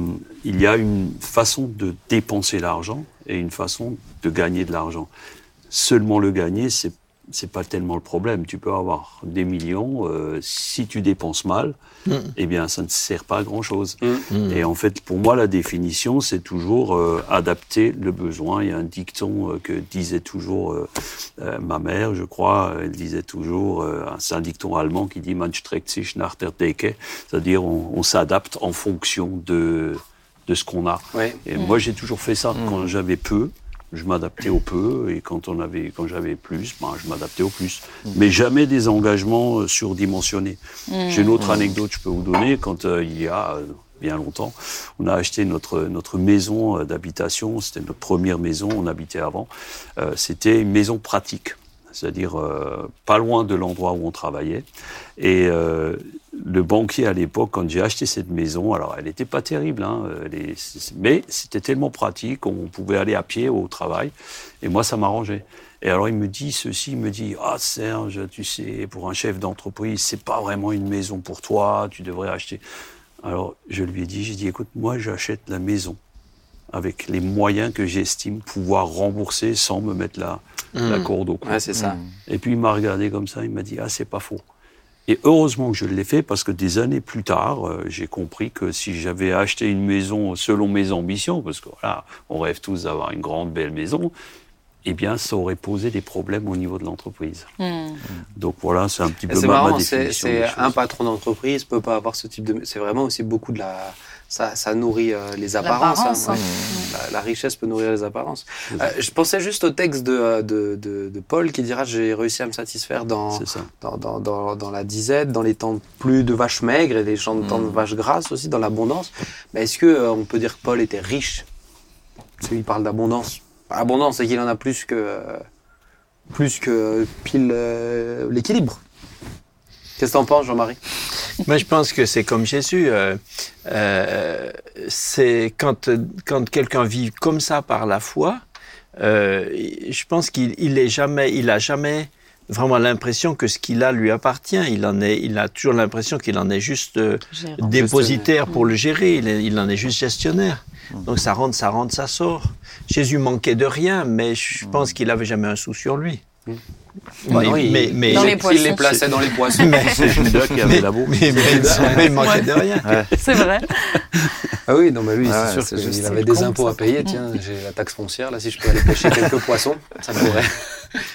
E: il y a une façon de dépenser l'argent et une façon de gagner de l'argent. Seulement le gagner, c'est c'est pas tellement le problème. Tu peux avoir des millions. euh, si tu dépenses mal, eh bien, ça ne sert pas à grand chose. Et en fait, pour moi, la définition, c'est toujours euh, adapter le besoin. Il y a un dicton euh, que disait toujours euh, euh, ma mère, je crois. Elle disait toujours, euh, c'est un dicton allemand qui dit "Man streckt sich nach der Decke", c'est-à-dire on, on s'adapte en fonction de de ce qu'on a.
A: Ouais.
E: Et moi, j'ai toujours fait ça. Quand j'avais peu, je m'adaptais au peu, et quand on avait, quand j'avais plus, ben, je m'adaptais au plus. Mais jamais des engagements euh, surdimensionnés. J'ai une autre anecdote que je peux vous donner. Quand euh, il y a euh, bien longtemps, on a acheté notre notre maison d'habitation. C'était notre première maison. On habitait avant. Euh, C'était une maison pratique. C'est-à-dire euh, pas loin de l'endroit où on travaillait. Et euh, le banquier à l'époque, quand j'ai acheté cette maison, alors elle n'était pas terrible, hein, mais c'était tellement pratique, on pouvait aller à pied au travail, et moi ça m'arrangeait. Et alors il me dit ceci, il me dit ah Serge, tu sais, pour un chef d'entreprise, c'est pas vraiment une maison pour toi, tu devrais acheter. Alors je lui ai dit, j'ai dit écoute, moi j'achète la maison avec les moyens que j'estime pouvoir rembourser sans me mettre la, la corde au cou.
A: Ouais, c'est ça.
E: Et puis il m'a regardé comme ça, il m'a dit Ah, c'est pas faux. Et heureusement que je l'ai fait parce que des années plus tard, euh, j'ai compris que si j'avais acheté une maison selon mes ambitions, parce que voilà, on rêve tous d'avoir une grande, belle maison, eh bien, ça aurait posé des problèmes au niveau de l'entreprise.
D: Hmm.
E: Donc voilà, c'est un petit
A: Et
E: peu
A: C'est
E: ma, ma
A: marrant, c'est
E: définition.
A: c'est
E: des
A: un patron d'entreprise peut pas avoir ce type de. C'est vraiment aussi beaucoup de la. Ça, ça nourrit euh, les apparences. Hein,
D: hein.
A: ouais. La, la richesse peut nourrir les apparences. Euh, je pensais juste au texte de, euh, de, de, de Paul qui dira J'ai réussi à me satisfaire dans, dans, dans, dans, dans la disette, dans les temps plus de vaches maigres et les temps de vaches grasses aussi, dans l'abondance. Mais est-ce que euh, on peut dire que Paul était riche? Parce qu'il parle d'abondance. Abondance, c'est qu'il en a plus que. plus que pile euh, l'équilibre. Qu'est-ce que t'en penses, Jean-Marie?
C: Moi, je pense que c'est comme Jésus. euh, euh, c'est quand, quand quelqu'un vit comme ça par la foi, euh, je pense qu'il il est jamais, il a jamais vraiment l'impression que ce qu'il a lui appartient. Il en est, il a toujours l'impression qu'il en est juste euh, dépositaire pour le gérer. Il, est- il en est juste gestionnaire. Donc ça rentre, ça rentre, ça sort. Jésus manquait de rien, mais je pense qu'il avait jamais un sou sur lui. Mais-
A: non, il,
C: mais- mais-
D: Dans les
A: il les plaçait dans les poissons.
E: C'est Judas qui avait la bourse.
C: Mais, mais- mais il manquait de rien.
D: C'est vrai.
A: Ah oui, non, mais lui,
B: Ouais,
A: c'est sûr
B: c'est
A: qu'il
B: juste-
A: avait
D: c'est
A: des impôts
D: ça.
A: à payer. Tiens, j'ai la taxe foncière, là, si je peux aller pêcher quelques poissons, ça pourrait.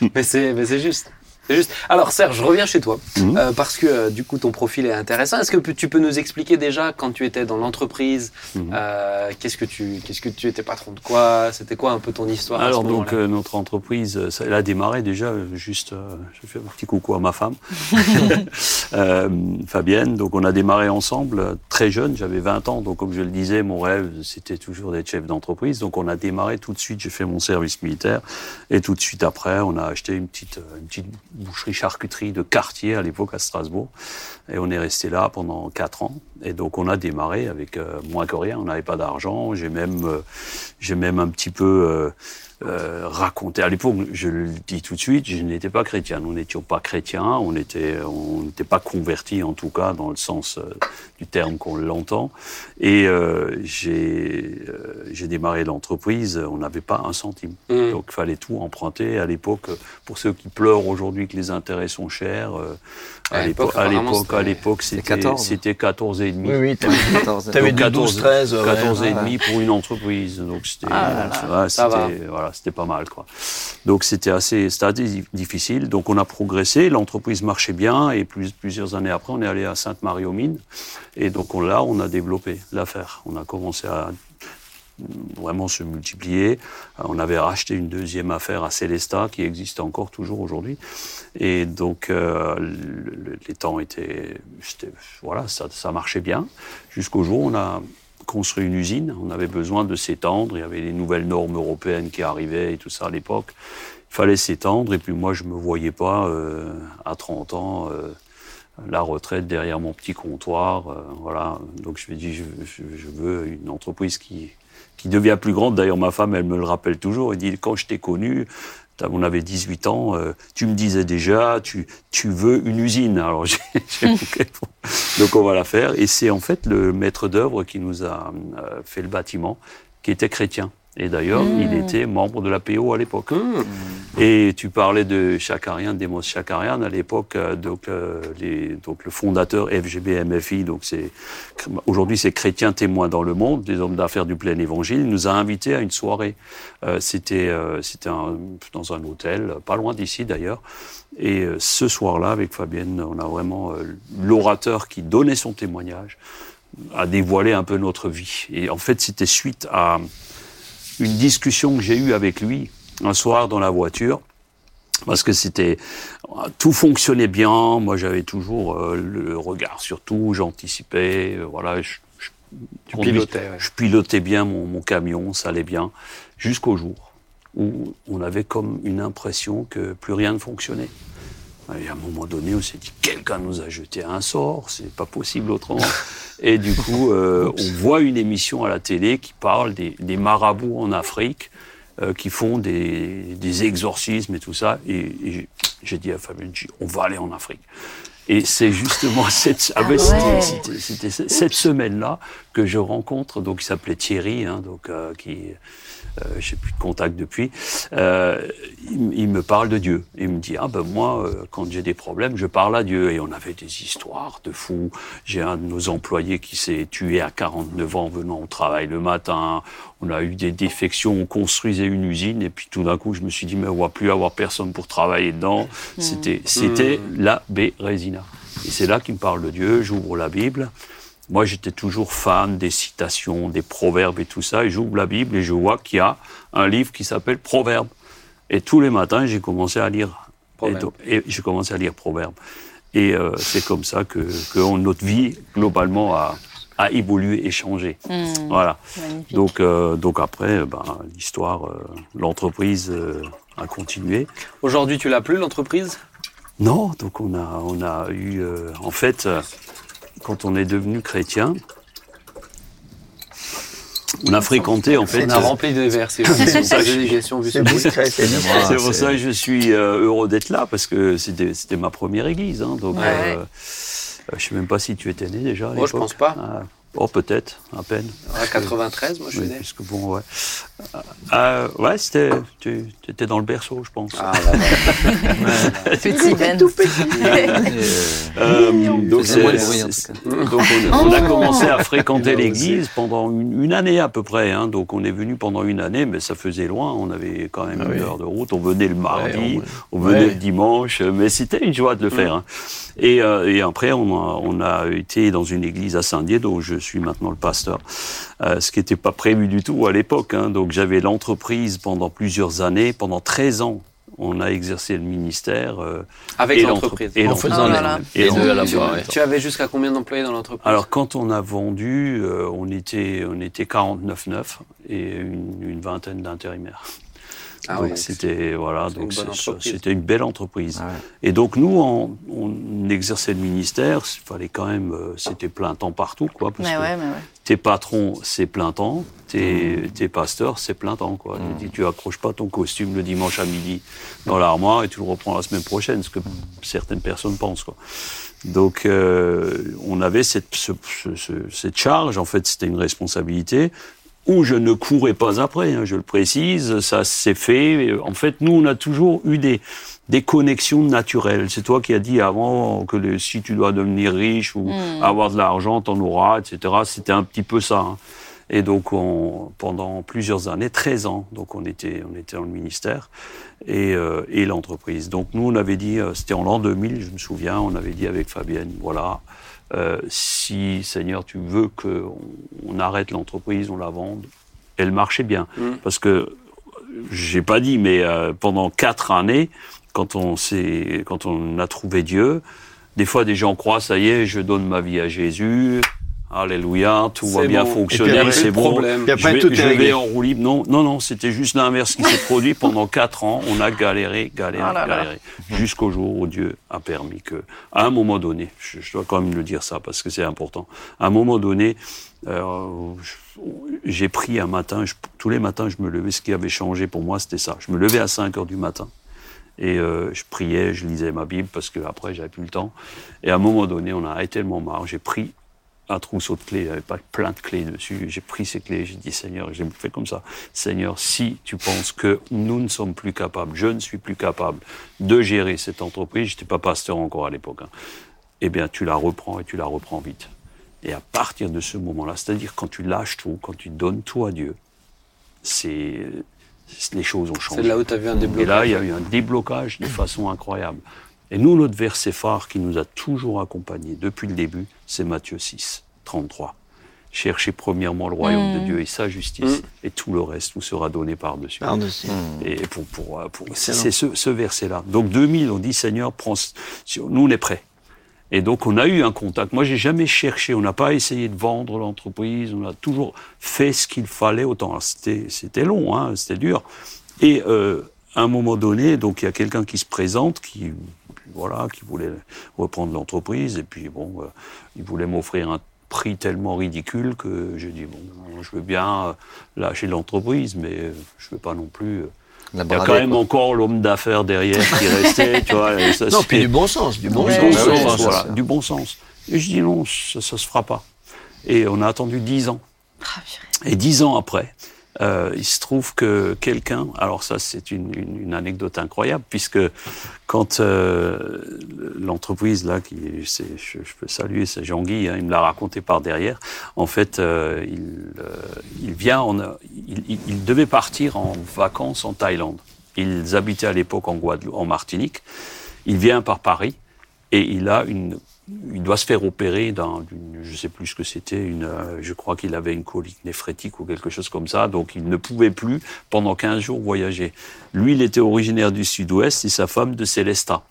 A: mais c'est mais c'est juste. C'est juste. Alors Serge, je reviens chez toi
E: Mhm.
A: euh, parce que euh, du coup ton profil est intéressant. Est-ce que tu peux nous expliquer déjà quand tu étais dans l'entreprise,
E: Mhm.
A: euh, qu'est-ce que tu qu'est-ce que tu étais patron de quoi? C'était quoi un peu ton histoire
E: Alors donc notre entreprise, ça, elle a démarré déjà. Juste, je fais un petit coucou à ma femme, Fabienne. Donc on a démarré ensemble très jeune. J'avais 20 ans. Donc comme je le disais, mon rêve c'était toujours d'être chef d'entreprise. Donc on a démarré tout de suite. J'ai fait mon service militaire et tout de suite après, on a acheté une petite une petite boucherie charcuterie de quartier à l'époque à Strasbourg. Et on est resté là pendant quatre ans. Et donc on a démarré avec euh, moins que rien. On n'avait pas d'argent. J'ai même euh, j'ai même un petit peu euh, raconté. À l'époque, je le dis tout de suite, je n'étais pas chrétien. Nous n'étions pas chrétiens. On était, on n'était pas convertis en tout cas dans le sens euh, du terme qu'on l'entend. Et euh, j'ai euh, j'ai démarré l'entreprise. On n'avait pas un centime.
A: Mhm.
E: Donc il fallait tout emprunter. À l'époque, pour ceux qui pleurent aujourd'hui que les intérêts sont chers, euh,
A: À l'époque,
E: à l'époque, à
A: c'était-
E: l'époque,
B: c'était
E: c'était
B: 14.
E: c'était 14 et demi.
C: Oui, oui, t'avais,
B: 14.
C: t'avais
E: Donc,
C: du
E: 14,
C: 12, 13. ouais,
E: 14 et
C: ouais.
E: demi pour une entreprise. Donc c'était
A: Ah là là,
E: c'était- pas mal. Donc c'était assez difficile. Donc on a progressé, l'entreprise marchait bien et plus, plusieurs années après on est allé à Sainte-Marie aux Mines et donc on, là on a développé l'affaire. On a commencé à vraiment se multiplier. On avait racheté une deuxième affaire à Célestat qui existe encore toujours aujourd'hui. Et donc, euh, le- les temps étaient, voilà, ça, ça marchait bien. Jusqu'au jour où on a construit une usine. On avait besoin de s'étendre. Il y avait les nouvelles normes européennes qui arrivaient et tout ça à l'époque. Il fallait s'étendre. Et puis moi, je me voyais pas euh, à 30 ans. euh, la retraite derrière mon petit comptoir, euh, voilà. Donc je me dis, je, je- je veux une entreprise qui, qui devient plus grande. D'ailleurs, ma femme, elle me le rappelle toujours. Elle dit, quand je t'ai connu, on avait 18 ans, euh, tu me disais déjà, tu, tu veux une usine. Alors j'ai bon. Donc on va la faire. Et c'est en fait le maître d'œuvre qui nous a euh, fait le bâtiment, qui était chrétien. Et d'ailleurs, il était membre de la PO à l'époque.
A: Hum.
E: Et tu parlais de Chakarian, Demos Chakarian, à l'époque, euh, donc, euh, les, donc le fondateur FGB MFI, donc c'est, aujourd'hui c'est Chrétiens témoins dans le monde, des hommes d'affaires du plein évangile, il nous a invités à une soirée. Euh, c'était, euh, c'était un- dans un hôtel, pas loin d'ici d'ailleurs. Et euh, ce soir-là, avec Fabienne, on a vraiment euh, l'orateur qui donnait son témoignage, a dévoilé un peu notre vie. Et en fait, c'était suite à une discussion que j'ai eue avec lui un soir dans la voiture. Parce que c'était tout fonctionnait bien. Moi, j'avais toujours euh, le regard sur tout. J'anticipais. euh, voilà, je,
A: pilotais, ouais.
E: je pilotais bien mon, mon camion, ça allait bien, jusqu'au jour où on avait comme une impression que plus rien ne fonctionnait. Et à un moment donné, on s'est dit, quelqu'un nous a jeté un sort, c'est pas possible autrement. Et du coup, euh, on voit une émission à la télé qui parle des, des marabouts en Afrique euh, qui font des, des exorcismes et tout ça. Et, et j'ai dit à Fabien, on va aller en Afrique. Et c'est justement cette, ah ben,
D: ouais.
E: c'était- c'était- c'était ce- cette semaine-là que je rencontre, donc il s'appelait Thierry, hein, donc euh, qui, euh, j'ai plus de contact depuis. Euh, il, il me parle de Dieu. Il me dit ah ben moi euh, quand j'ai des problèmes je parle à Dieu et on avait des histoires de fous. J'ai un de nos employés qui s'est tué à 49 ans venant au travail le matin. On a eu des défections, on construisait une usine et puis tout d'un coup je me suis dit mais on va plus avoir personne pour travailler dedans. C'était c'était la Bérésina. Et c'est là qu'il me parle de Dieu. J'ouvre la Bible. Moi, j'étais toujours fan des citations, des proverbes et tout ça. Et j'ouvre la Bible et je vois qu'il y a un livre qui s'appelle Proverbes. Et tous les matins, j'ai commencé à lire. Et, donc- et j'ai commencé à lire Proverbes. Et euh, c'est comme ça que, que on- notre vie, globalement, a, a évolué et changé. Voilà.
D: Magnifique.
E: Donc, euh, donc après, ben, l'histoire, euh, l'entreprise euh, a continué.
A: Aujourd'hui, tu l'as plus, l'entreprise?
E: Non, donc on a, on a eu, euh, en fait, euh, quand on est devenu chrétien, on a fréquenté en fait.
A: On a rempli des vers, c'est
E: pour ça que je suis euh, heureux d'être là parce que c'était ma première église. Hein, donc,
D: Ouais.
E: euh, euh, je sais même pas si tu étais né déjà. à
A: Moi, je
E: l'époque.
A: pense pas.
E: Ah, oh, peut-être, à peine.
A: À 93, moi je suis
E: Oui,
A: né.
E: puisque bon, ouais. Euh, ouais, c'était, tu étais dans le berceau, je pense.
A: Ah, bah, bah.
D: Petit Ben.
E: Euh, donc,
B: faisait moins de
E: c'est-
B: bruit, en tout
E: c'est- donc on, on a commencé à fréquenter l'église pendant une, une année à peu près. Hein. Donc on est venu pendant une année, mais ça faisait loin. On avait quand même
C: Ah
E: une
C: oui.
E: heure de route. On venait le mardi,
C: Ouais,
E: on, venait
C: ouais.
E: le dimanche, mais c'était une joie de le faire. hein. Et, euh, et après, on a, on a été dans une église à Saint-Dié, dont je suis maintenant le pasteur, euh, ce qui n'était pas prévu du tout à l'époque. Hein. Donc j'avais l'entreprise pendant plusieurs années, pendant 13 ans. On a exercé le ministère. euh,
A: Avec l'entreprise.
E: Et
C: En faisant les deux à la
A: Tu,
C: fois.
A: tu avais jusqu'à combien d'employés dans l'entreprise?
E: Alors quand on a vendu, euh, on était on était 49,9 et une, une vingtaine d'intérimaires.
A: Ah
E: donc
A: ouais,
E: c'était voilà donc c'était une belle entreprise.
B: Ah ouais.
E: Et donc nous on, on exerçait le ministère, il fallait quand même euh, c'était plein temps partout quoi parce
D: Mais
E: que
D: ouais, mais ouais.
E: tes patrons c'est plein temps, tes,
A: Mmh.
E: tes pasteurs c'est plein temps quoi. Dis, tu accroches pas ton costume le dimanche à midi dans l'armoire et tu le reprends la semaine prochaine, ce que certaines personnes pensent quoi. Donc, euh, on avait cette, ce- ce- ce- cette charge, en fait, c'était une responsabilité où je ne courais pas après, hein, je le précise, ça s'est fait. En fait, nous, on a toujours eu des, des connexions naturelles. C'est toi qui as dit avant que le- si tu dois devenir riche ou avoir de l'argent, t'en auras, etc. C'était un petit peu ça. hein. Et donc, on, pendant plusieurs années, 13 ans, donc on était, on était dans le ministère et, euh, et l'entreprise. Donc, nous, on avait dit, euh, c'était en l'an 2000, je me souviens, on avait dit avec Fabienne, voilà, euh, si Seigneur, tu veux qu'on on arrête l'entreprise, on la vende, elle marchait bien.
A: Mm.
E: Parce que, j'ai pas dit, mais euh, pendant quatre années, quand on, s'est- quand on a trouvé Dieu, des fois des gens croient, ça y est, je donne ma vie à Jésus, alléluia, tout va
A: C'est
E: bien
A: bon.
E: Fonctionner, c'est bon.
C: après,
E: je vais,
C: tout est
E: je vais en roue libre. Non, non, non, c'était juste l'inverse qui s'est produit pendant quatre ans. On a galéré, galéré,
D: là là.
E: galéré, jusqu'au jour où Dieu a permis que, à un moment donné, je, je dois quand même le dire ça parce que c'est important. À un moment donné, euh, j'ai pris un matin. je- tous les matins, je me levais. Ce qui avait changé pour moi, c'était ça. Je me levais à 5 heures du matin. Et euh, je priais, je lisais ma Bible parce que après j'avais plus le temps. Et à un moment donné, on a tellement marre. J'ai pris un trousseau de clés, il n'y avait pas plein de clés dessus. J'ai pris ces clés, j'ai dit Seigneur, j'ai fait comme ça. Seigneur, si tu penses que nous ne sommes plus capables, je ne suis plus capable de gérer cette entreprise, je n'étais pas pasteur encore à l'époque, hein, eh bien tu la reprends et tu la reprends vite. Et à partir de ce moment-là, c'est-à-dire quand tu lâches tout, quand tu donnes tout à Dieu, c'est les choses ont changé.
A: C'est là où tu as vu un
E: Et
A: déblocage.
E: là, il y a eu un déblocage de façon incroyable. Et nous, notre verset phare qui nous a toujours accompagnés depuis le début, c'est Matthieu 6, 33. Cherchez premièrement le royaume de Dieu et sa justice, et tout le reste vous sera donné par-dessus.
C: Par-dessus.
E: Et pour, pour, pour- c'est ce, ce verset-là. Donc 2000, on dit Seigneur, prends, nous on est prêts. Et donc on a eu un contact. Moi j'ai jamais cherché, on n'a pas essayé de vendre l'entreprise, on a toujours fait ce qu'il fallait autant. C'était long, hein, c'était dur. Et euh, à un moment donné, donc il y a quelqu'un qui se présente, qui voilà, qui voulait reprendre l'entreprise, et puis bon, euh, il voulait m'offrir un prix tellement ridicule que j'ai dit bon, je veux bien euh, lâcher l'entreprise, mais euh, je veux pas non plus. euh, il y a quand même encore l'homme d'affaires derrière qui restait, tu vois. et ça,
C: Non, puis du bon sens, du bon
E: du
C: sens.
E: Voilà,
B: ça.
E: du bon sens. Et je dis non, ça, ça se fera pas. Et on a attendu dix ans.
D: Ah.
E: Et dix ans après, euh, il se trouve que quelqu'un, alors ça c'est une, anecdote incroyable, puisque quand euh, l'entreprise là, qui, je, peux saluer, c'est Jean-Guy, hein, il me l'a raconté par derrière, en fait, euh, il, vient, en, il, il- il devait partir en vacances en Thaïlande. Ils habitaient à l'époque en Guadeloupe, en Martinique. Il vient par Paris et il a une il doit se faire opérer dans une, je sais plus ce que c'était, une, euh, je crois qu'il avait une colique néphrétique ou quelque chose comme ça, donc il ne pouvait plus pendant 15 jours voyager. Lui, il était originaire du sud-ouest et sa femme de Célestat.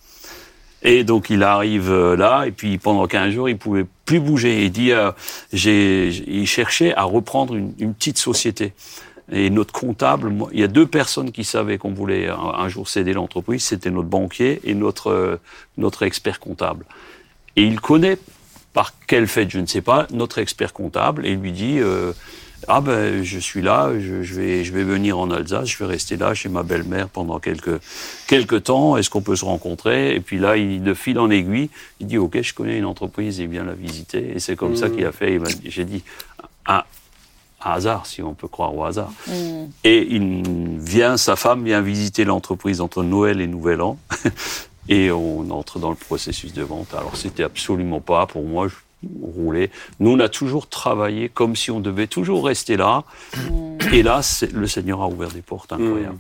E: Et donc il arrive euh, là et puis pendant 15 jours il pouvait plus bouger. Il dit, euh, j'ai, il cherchait à reprendre une, petite société. Et notre comptable, il y a deux personnes qui savaient qu'on voulait un, un jour céder l'entreprise, c'était notre banquier et notre euh, notre expert comptable. Et il connaît, par quel fait, je ne sais pas, notre expert comptable et il lui dit euh, Ah ben, je suis là, je, je vais, je vais venir en Alsace, je vais rester là chez ma belle-mère pendant quelques, quelques temps, est-ce qu'on peut se rencontrer? Et puis là, il de fil en aiguille, il dit Ok, je connais une entreprise, il vient la visiter. Et c'est comme ça qu'il a fait. J'ai dit un, un hasard, si on peut croire au hasard.
D: Mm.
E: Et il vient, sa femme vient visiter l'entreprise entre Noël et Nouvel An. et on entre dans le processus de vente. Alors c'était absolument pas pour moi. Je roulais. Nous, on a toujours travaillé comme si on devait toujours rester là. Et là, le Seigneur a ouvert des portes incroyables.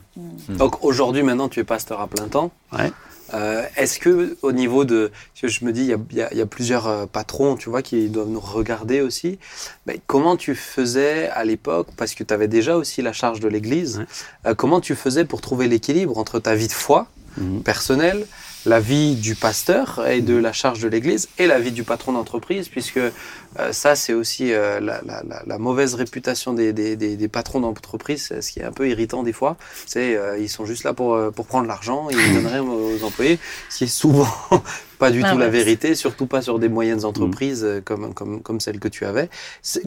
A: Donc aujourd'hui, maintenant, tu es pasteur à plein temps.
E: Ouais.
A: Euh, Est-ce que au niveau de, je me dis, il y a, y y plusieurs euh, patrons, tu vois, qui doivent nous regarder aussi. Mais comment tu faisais à l'époque, parce que tu avais déjà aussi la charge de l'Église,
E: Ouais.
A: euh, comment tu faisais pour trouver l'équilibre entre ta vie de foi
E: Mhm.
A: personnelle, la vie du pasteur et de la charge de l'Église et la vie du patron d'entreprise, puisque euh, ça, c'est aussi euh, la, la- la- la mauvaise réputation des, des- des- des patrons d'entreprise, ce qui est un peu irritant des fois. C'est euh, ils sont juste là pour, euh, pour prendre l'argent, ils ne donnent rien aux employés, ce qui est souvent pas du
D: Ah
A: tout la vérité, surtout pas sur des moyennes entreprises euh, comme, comme, comme celle que tu avais.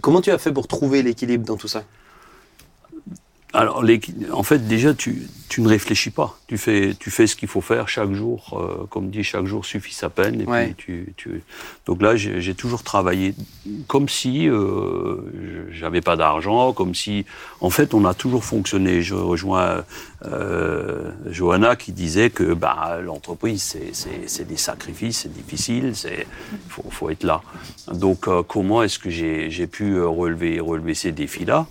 A: Comment tu as fait pour trouver l'équilibre dans tout ça?
E: Alors, l'équi- en fait, déjà, tu, tu ne réfléchis pas. Tu fais, tu fais ce qu'il faut faire chaque jour. euh, comme dit, chaque jour suffit sa peine. Et
A: Ouais.
E: puis tu, tu... Donc là, j'ai toujours travaillé comme si euh, j'avais pas d'argent, comme si, en fait, on a toujours fonctionné. Je rejoins euh, Johanna qui disait que bah, l'entreprise, c'est- des sacrifices, c'est difficile, c'est faut, faut être là. Donc, euh, comment est-ce que j'ai j'ai pu euh, relever, relever ces défis-là?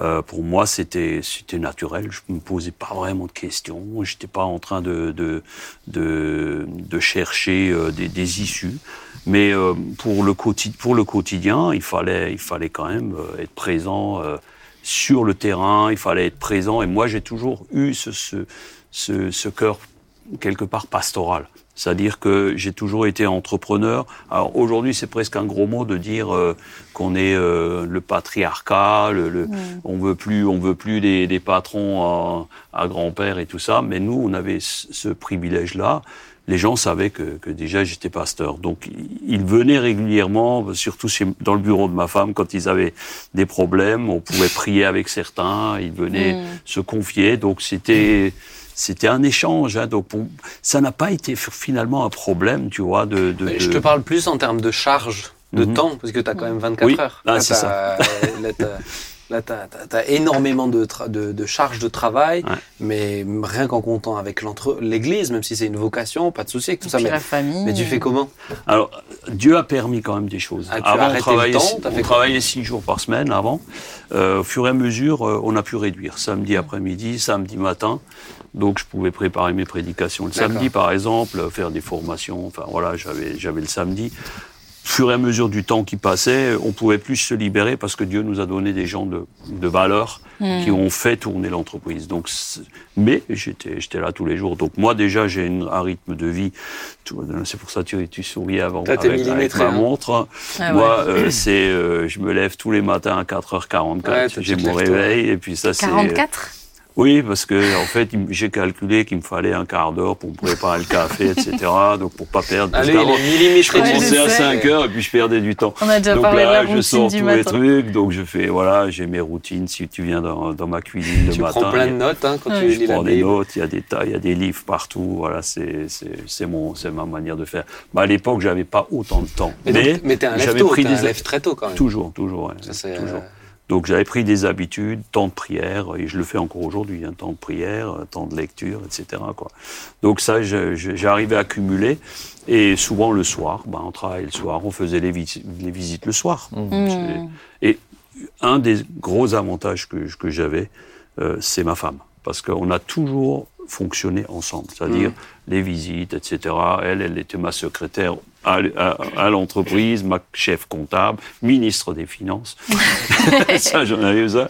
E: Euh, pour moi, c'était c'était naturel. Je me posais pas vraiment de questions. J'étais pas en train de de de, de chercher euh, des, des issues. Mais euh, pour le quotidien, pour le quotidien, il fallait il fallait quand même euh, être présent. euh, sur le terrain, il fallait être présent. Et moi, j'ai toujours eu ce, ce, ce, ce cœur quelque part pastoral. C'est-à-dire que j'ai toujours été entrepreneur. Alors aujourd'hui, c'est presque un gros mot de dire euh, qu'on est euh, le patriarcat, le, le- on veut plus, on veut plus des, des patrons à, à grand-père et tout ça. Mais nous, on avait ce privilège-là. Les gens savaient que, que déjà j'étais pasteur, donc ils venaient régulièrement, surtout chez- dans le bureau de ma femme, quand ils avaient des problèmes. On pouvait prier avec certains. Ils venaient
D: Mm.
E: se confier. Donc c'était c'était un échange. Hein, donc on- ça n'a pas été finalement un problème, tu vois. De, de,
A: Mais
E: de-
A: Je te parle plus en termes de charge de
E: Mhm.
A: temps, parce que tu as quand même 24
E: Oui.
A: heures.
E: Ah,
A: Là,
E: c'est
A: t'as- Là, t'as- là, t'as- t'as énormément de, de, de charges de travail,
E: Ouais.
A: mais rien qu'en comptant avec l'entre- l'église, même si c'est une vocation, pas de souci avec tout
D: Et
A: ça. Mais,
D: la famille.
A: mais tu fais comment?
E: Alors, Dieu a permis quand même des choses.
A: Ah, tu as
E: avant,
A: arrêté
E: on travaillait,
A: le temps,
E: on
A: fait
E: travaillait six jours par semaine avant. Euh, au fur et à mesure, euh, on a pu réduire. Samedi après-midi, samedi matin. Donc, je pouvais préparer mes prédications le samedi, par exemple, faire des formations. Enfin, voilà, j'avais, j'avais le samedi. Au fur et à mesure du temps qui passait, on pouvait plus se libérer parce que Dieu nous a donné des gens de, de valeur
D: Mm.
E: qui ont fait tourner l'entreprise. Donc, mais j'étais, j'étais là tous les jours. Donc moi déjà j'ai une- un rythme de vie. C'est pour ça que tu, tu souriais avant
A: t'es
E: avec, avec ma
A: hein.
E: montre.
D: Ah
E: moi,
D: ouais.
E: euh, c'est, euh, je me lève tous les matins à 4h44.
A: Ouais,
E: j'ai mon réveil et puis ça c'est.
D: 44
E: Oui, parce que en fait, j'ai calculé qu'il me fallait un quart d'heure pour me préparer le café, etc. Donc pour pas perdre. Parce
A: Allez,
E: qu'avant,
A: il est millimétré.
E: je commençais à
D: sais.
E: 5 heures et puis je perdais du temps.
D: On a déjà
E: Donc
D: parlé de la
E: là, je sors
D: du
E: tous les trucs, donc je fais, voilà, j'ai mes routines. Si tu viens dans, dans ma cuisine le
A: Tu
E: matin,
A: prends plein de notes hein, quand
D: Ouais.
A: tu
E: je
A: lis la
E: prends des
A: Bible.
E: notes, il y a des tas, il y a des livres partout. Voilà, c'est c'est c'est mon c'est ma manière de faire. Bah, à l'époque, j'avais pas autant de temps,
A: Mais,
E: mais,
A: mais t'es un lève
E: j'avais
A: tôt,
E: pris
A: un
E: des
A: lève très tôt quand même.
E: toujours toujours ouais,
A: Ça, c'est,
E: toujours.
A: euh,
E: Donc j'avais pris des habitudes, temps de prière, et je le fais encore aujourd'hui, un temps de prière, euh, temps de lecture, etc. Quoi. Donc ça, j'arrivais à cumuler, et souvent le soir, ben, on travaillait le soir, on faisait les, vis- les visites le soir.
D: Mm.
E: Et un des gros avantages que, que j'avais, euh, c'est ma femme. Parce qu'on a toujours fonctionné ensemble. C'est-à-dire
A: Mm.
E: Les visites, etc. Elle, elle était ma secrétaire à, à- à l'entreprise, ma chef comptable, ministre des Finances. ça, j'en avais eu ça.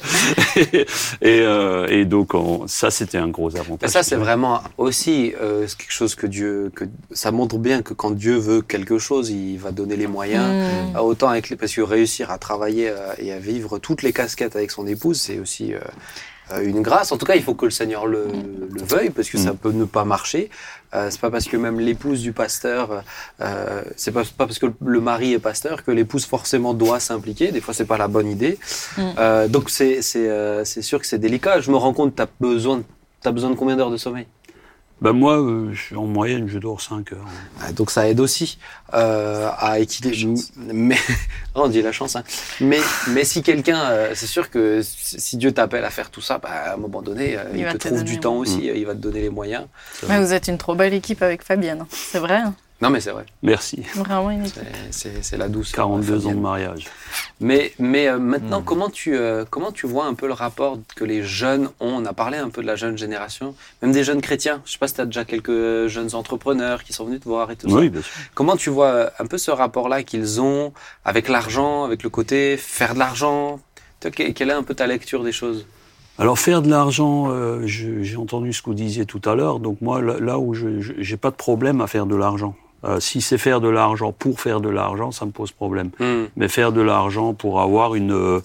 E: et, euh, et donc, on- ça, c'était un gros avantage.
A: Mais ça, c'est vraiment aussi euh, quelque chose que Dieu. Que, ça montre bien que quand Dieu veut quelque chose, il va donner les moyens.
D: Mm.
A: Euh, Autant avec les, parce que réussir à travailler euh, et à vivre toutes les casquettes avec son épouse, c'est aussi euh, une grâce. En tout cas, il faut que le Seigneur le, le veuille, parce que ça
E: Mm.
A: peut ne pas marcher. Euh, c'est pas parce que même l'épouse du pasteur, euh, c'est pas, pas parce que le mari est pasteur que l'épouse forcément doit s'impliquer. Des fois, c'est pas la bonne idée.
D: Mm.
A: Euh, donc c'est c'est euh, c'est sûr que c'est délicat. Je me rends compte, t'as besoin T'as besoin de combien d'heures de sommeil?
E: Ben moi, euh, je- en moyenne, je dors 5 heures.
A: Ah, Donc ça aide aussi euh, à équilibrer. Mais on dit la chance. Hein. Mais mais si quelqu'un, euh, c'est sûr que si si Dieu t'appelle à faire tout ça, bah, à un moment donné, euh,
D: Il
A: te
D: te
A: trouve
D: donner,
A: du temps aussi. euh, Il va te donner les moyens.
D: Mais vous êtes une trop belle équipe avec Fabienne. C'est vrai. hein.
A: Non mais c'est vrai.
E: Merci.
D: Vraiment une équipe.
A: C'est- la douce.
E: 42 ans de mariage.
A: Mais, mais euh, maintenant,
B: Mm.
A: comment, tu, euh, comment tu vois un peu le rapport que les jeunes ont? On a parlé un peu de la jeune génération, même des jeunes chrétiens. Je sais pas si tu as déjà quelques jeunes entrepreneurs qui sont venus te voir et tout ça.
E: Oui, bien sûr.
A: Comment tu vois euh, un peu ce rapport-là qu'ils ont avec l'argent, avec le côté faire de l'argent? Quelle est un peu ta lecture des choses?
E: Alors faire de l'argent, euh, je- j'ai entendu ce que vous disiez tout à l'heure. Donc moi, là, là où je n'ai pas de problème à faire de l'argent. Euh, si c'est faire de l'argent pour faire de l'argent, ça me pose problème.
A: Hmm.
E: Mais faire de l'argent pour avoir une, euh,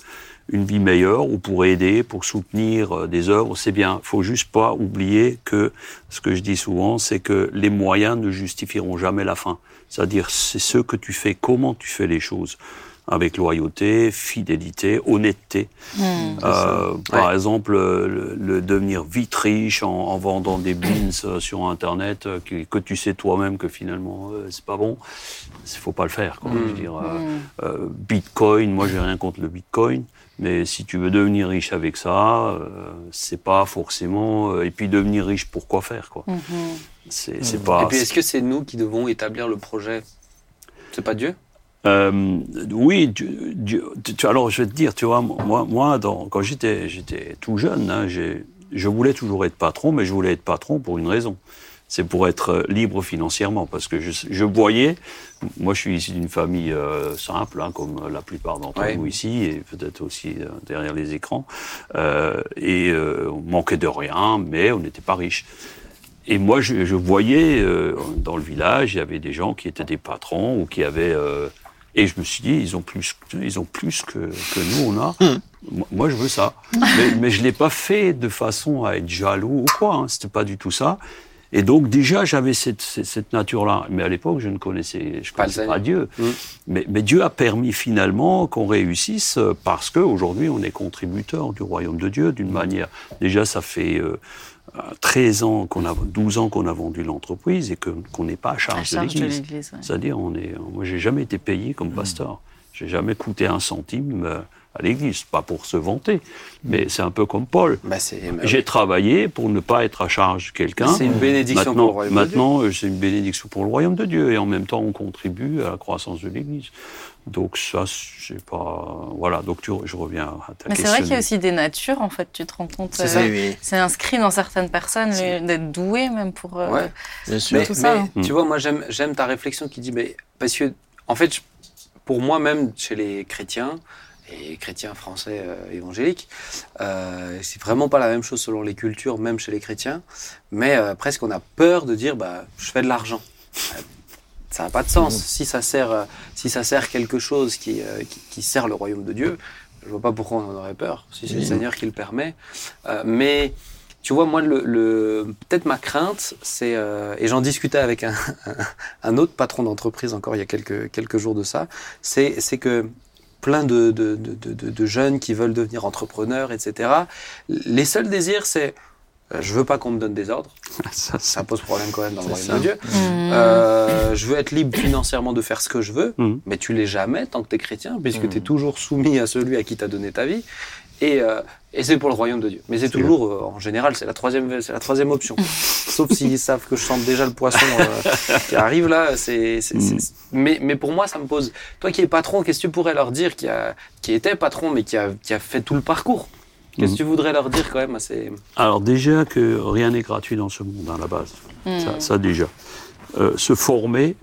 E: une vie meilleure ou pour aider, pour soutenir euh, des œuvres, c'est bien. faut juste pas oublier que ce que je dis souvent, c'est que les moyens ne justifieront jamais la fin. C'est-à-dire, c'est ce que tu fais, comment tu fais les choses. Avec loyauté, fidélité, honnêteté.
D: Mm.
E: Euh, par
A: Ouais.
E: exemple, le, le devenir vite riche en, en vendant des beans euh, sur Internet euh, que, que tu sais toi-même que finalement euh, c'est pas bon, il faut pas le faire. Quoi.
A: Mm.
E: Je veux dire, euh,
D: Mm.
E: euh, Bitcoin, moi j'ai rien contre le Bitcoin, mais si tu veux devenir riche avec ça, euh, c'est pas forcément. euh, et puis devenir riche, pourquoi faire quoi. C'est c'est pas.
A: Et puis, est-ce que c'est nous qui devons établir le projet? C'est pas Dieu?
E: Euh, oui, Dieu- Dieu- tu- alors je vais te dire, tu vois, moi, moi dans- quand j'étais, j'étais tout jeune, hein, je voulais toujours être patron, mais je voulais être patron pour une raison. c'est pour être libre financièrement. Parce que je, je voyais, moi je suis issu d'une famille euh, simple, hein, comme la plupart d'entre
A: Ouais.
E: nous ici, et peut-être aussi euh, derrière les écrans. Et on manquait de rien, mais on n'était pas riche. Et moi, je, je voyais euh, dans le village, il y avait des gens qui étaient des patrons ou qui avaient. euh, et je me suis dit, ils ont plus, ils ont plus que, que nous on a. Moi, moi, je veux ça. mais, mais je l'ai pas fait de façon à être jaloux ou quoi. Hein. C'était pas du tout ça. Et donc déjà, j'avais cette, cette, cette nature-là. Mais à l'époque, je ne connaissais, je
A: Pas
E: connaissais pas Dieu.
A: Mm.
E: Mais, mais Dieu a permis finalement qu'on réussisse euh, parce qu'aujourd'hui, on est contributeur du royaume de Dieu d'une manière. Déjà, ça fait euh, 13 ans qu'on a, 12 ans qu'on a vendu l'entreprise et que- qu'on n'est pas à
D: À
E: charge, de
D: de
E: l'Église.
D: ouais.
E: C'est-à-dire, on est, moi, j'ai jamais été payé comme pasteur. J'ai jamais coûté un centime euh, à l'Église, pas pour se vanter, mais c'est un peu comme Paul.
A: Bah, c'est bah,
E: J'ai travaillé pour ne pas être à charge de quelqu'un.
A: c'est une bénédiction pour le
E: Maintenant,
A: royaume de Dieu.
E: maintenant euh, c'est une bénédiction pour le royaume de Dieu et en même temps, on contribue à la croissance de l'Église. Donc ça, c'est pas voilà. Donc tu- je reviens à ta
D: Mais c'est vrai qu'il y a aussi des natures, en fait, tu te rends compte.
A: C'est
D: euh,
A: ça.
C: Oui, oui,
D: C'est inscrit dans certaines personnes d'être doué même pour. euh,
A: Ouais.
C: bien sûr.
A: Mais,
D: tout ça,
A: mais
D: hein.
A: tu vois, moi, j'aime, j'aime ta réflexion qui dit, mais parce que, en fait, pour moi, même chez les chrétiens et chrétiens français euh, évangéliques, euh, c'est vraiment pas la même chose selon les cultures, même chez les chrétiens. Mais euh, presque, on a peur de dire, bah, je fais de l'argent. Ça n'a pas de sens. Si ça sert, euh, si ça sert quelque chose qui, euh, qui, qui sert le royaume de Dieu, je vois pas pourquoi on en aurait peur. Si c'est le. Seigneur qui le permet. Euh, mais tu vois, moi, le, le- peut-être ma crainte, c'est euh, et j'en discutais avec un, un autre patron d'entreprise encore il y a quelques quelques jours de ça. C'est c'est que plein de, de, de, de, de jeunes qui veulent devenir entrepreneurs, etc. Les seuls désirs, c'est euh, je veux pas qu'on me donne des ordres.
E: Ça,
A: Ça pose problème quand même dans le royaume de. Dieu.
D: Mmh.
A: Euh, je veux être libre financièrement de faire ce que je veux,
E: Mhm.
A: mais tu l'es jamais tant que tu es chrétien, puisque
B: Mhm.
A: tu es toujours soumis à celui à qui t'as donné ta vie. Et, euh, et c'est pour le royaume de Dieu. Mais c'est toujours, euh, en général, c'est la troisième, c'est la troisième option. Sauf s'ils savent que je sente déjà le poisson euh, qui arrive là. C'est, c'est- c'est-
E: Mhm.
A: mais, mais pour moi, ça me pose. Toi qui es patron, qu'est-ce que tu pourrais leur dire qui, a, qui était patron, mais qui a, qui a fait tout le parcours? Qu'est-ce que tu voudrais leur dire quand même à ces...
E: Alors déjà que rien n'est gratuit dans ce monde à la base.
D: Mmh.
E: Ça, ça déjà. Euh, se former,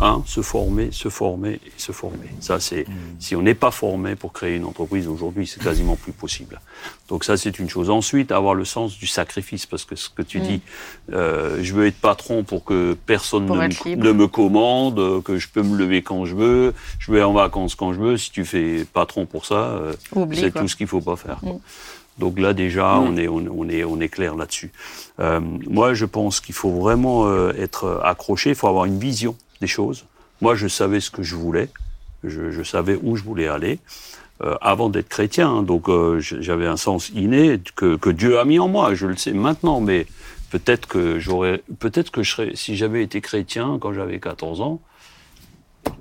E: hein, se former, se former et se former. Ça c'est. Si on n'est pas formé pour créer une entreprise aujourd'hui, c'est quasiment plus possible. Donc ça c'est une chose. Ensuite, avoir le sens du sacrifice, parce que ce que tu
D: Mm.
E: dis, euh, je veux être patron pour que personne
D: Pour
E: ne me,
D: libre.
E: ne me commande, que je peux me lever quand je veux, je vais en vacances quand je veux. Si tu fais patron pour ça, euh, c'est tout ce qu'il faut pas faire. quoi.
D: Mm.
E: Donc là déjà, on est on, on est on est clair là-dessus. Euh, moi, je pense qu'il faut vraiment euh, être accroché. Il faut avoir une vision des choses. Moi, je savais ce que je voulais. Je, je savais où je voulais aller euh, avant d'être chrétien. hein. Donc euh, j'avais un sens inné que, que Dieu a mis en moi. Je le sais maintenant, mais peut-être que j'aurais, peut-être que je serais, si j'avais été chrétien quand j'avais 14 ans,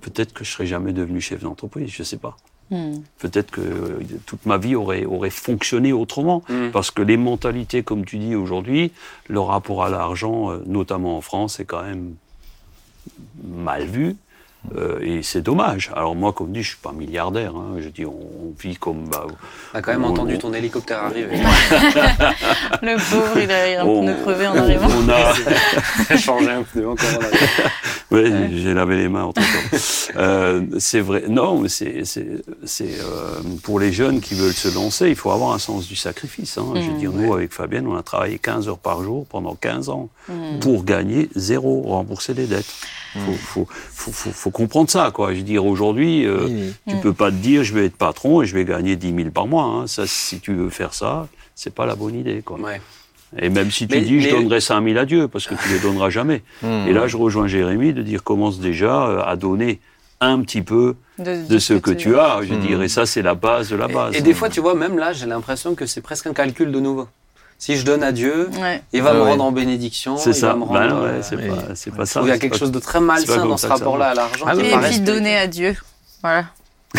E: peut-être que je serais jamais devenu chef d'entreprise. Je sais pas.
D: Mmh.
E: Peut-être que euh, toute ma vie aurait, aurait fonctionné autrement.
A: Mm.
E: Parce que les mentalités, comme tu dis aujourd'hui, le rapport à l'argent, euh, notamment en France, est quand même mal vu. Euh, et c'est dommage. Alors moi, comme dit, je suis pas milliardaire. hein. Je dis, on, on vit comme. bah,
A: On a quand même
E: On-
A: entendu
E: on-
A: ton hélicoptère arriver.
D: Le pauvre, il a un
E: on-
D: pneu crevé en arrivant.
E: on a,
A: changer un pneu encore en.
E: Ouais, j'ai lavé les mains entre temps. euh, c'est vrai. Non, mais c'est c'est c'est euh, pour les jeunes qui veulent se lancer, il faut avoir un sens du sacrifice. Hein. Je veux dire, nous avec Fabienne, on a travaillé 15 heures par jour pendant 15 ans
D: Mmh.
E: pour gagner zéro, rembourser les dettes. Faut, faut, faut, faut, faut comprendre ça, quoi. Je veux dire, aujourd'hui, euh,
C: Oui, oui.
E: tu
D: Mm.
E: peux pas te dire, je vais être patron et je vais gagner 10 000 par mois. Hein. Ça, si tu veux faire ça, c'est pas la bonne idée, quoi.
A: Ouais.
E: Et même si tu
A: Mais-
E: dis, je donnerai 5 000 à Dieu, parce que tu les donneras jamais.
B: Hmm.
E: Et là, je rejoins Jérémie de dire commence déjà euh, à donner un petit peu de ce que tu as, je
B: Mhm.
E: dirais. Ça, c'est la base de la base.
A: Et, et des fois, tu vois, même là, j'ai l'impression que c'est presque un calcul de nouveau. Si je donne à Dieu,
D: Ouais.
A: il va me
B: ouais.
A: rendre en bénédiction.
E: c'est
A: il
E: ça. Ben
A: rendre,
E: non, ouais,
A: euh,
E: c'est pas, c'est pas
A: je
E: ça.
A: qu'il y a quelque chose de très malsain dans ce rapport-là à l'argent.
C: Ah
D: Et puis donner à Dieu. Voilà.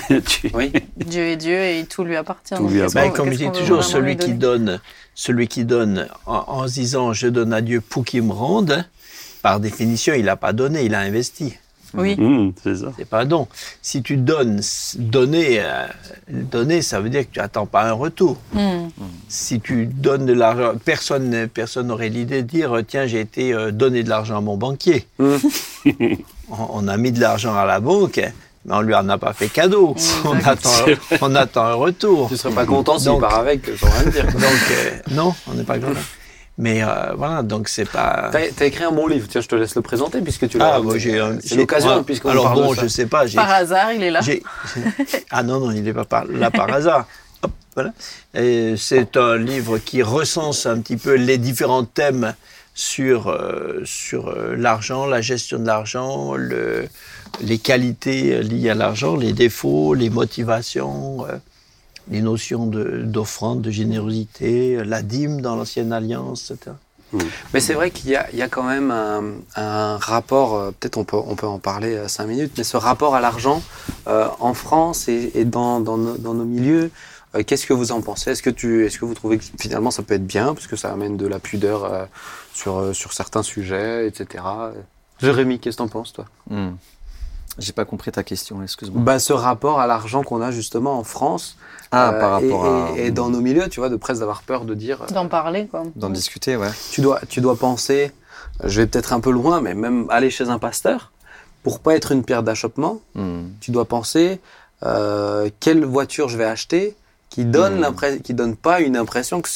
A: Oui.
D: Dieu est Dieu et tout lui appartient.
E: Tout lui
D: qu'on-
C: comme je dis toujours, celui
D: lui
C: qui donne, celui qui donne en, en se disant je donne à Dieu pour qu'il me rende, par définition, il n'a pas donné, il a investi.
D: Oui.
E: Mmh, c'est ça.
C: C'est pas un don. Si tu donnes, donner, euh, donner, ça veut dire que tu attends pas un retour.
D: Hmm.
C: Si tu donnes de l'argent, personne, personne n'aurait l'idée de dire, euh, tiens, j'ai été euh, donner de l'argent à mon banquier.
A: Mmh.
C: on, on a mis de l'argent à la banque, mais on lui en a pas fait cadeau. On attend, on attend un retour.
A: Tu serais pas content s'il
C: Donc-
A: part avec, sans rien dire.
C: Donc, euh, non, on n'est pas content. Mais euh, voilà, donc c'est pas.
A: T'as écrit un bon livre, tiens, je te laisse le présenter puisque tu l'as.
C: Ah, moi j'ai.
A: C'est l'occasion,
C: ouais.
A: puisqu'on
C: Alors
A: parle
C: bon,
A: de ça.
C: je sais pas.
D: Par hasard, il est là.
C: Ah non, non, il n'est pas par- là par hasard. Hop, voilà. Et C'est un livre qui recense un petit peu les différents thèmes sur, euh, sur euh, l'argent, la gestion de l'argent, le, les qualités liées à l'argent, les défauts, les motivations, euh, les notions de- d'offrande, de, générosité, la dîme dans l'ancienne alliance, etc.
A: Mais c'est vrai qu'il y a, il y a quand même un, un rapport, euh, peut-être on peut, on peut en parler euh, cinq minutes, mais ce rapport à l'argent euh, en France et, et dans, dans, nos, dans nos milieux, euh, qu'est-ce que vous en pensez? Est-ce que, tu, est-ce que vous trouvez que finalement ça peut être bien, parce que ça amène de la pudeur euh, sur, sur certains sujets, etc. Jérémy, qu'est-ce que t'en penses, toi?
B: Hmm. J'ai pas compris ta question, excuse-moi.
A: bah, Ce rapport à l'argent qu'on a justement en France,
B: Ah,
A: euh,
B: par rapport
A: et,
B: à.
A: et, et dans nos milieux, tu vois, de presque d'avoir peur de dire... euh,
D: D'en parler, quoi.
B: D'en discuter, ouais.
A: tu dois, tu dois penser, euh, je vais peut-être un peu loin, mais même aller chez un pasteur, pour pas être une pierre d'achoppement,
B: Hmm.
A: tu dois penser euh, quelle voiture je vais acheter qui donne l'impression, qui donne pas une impression que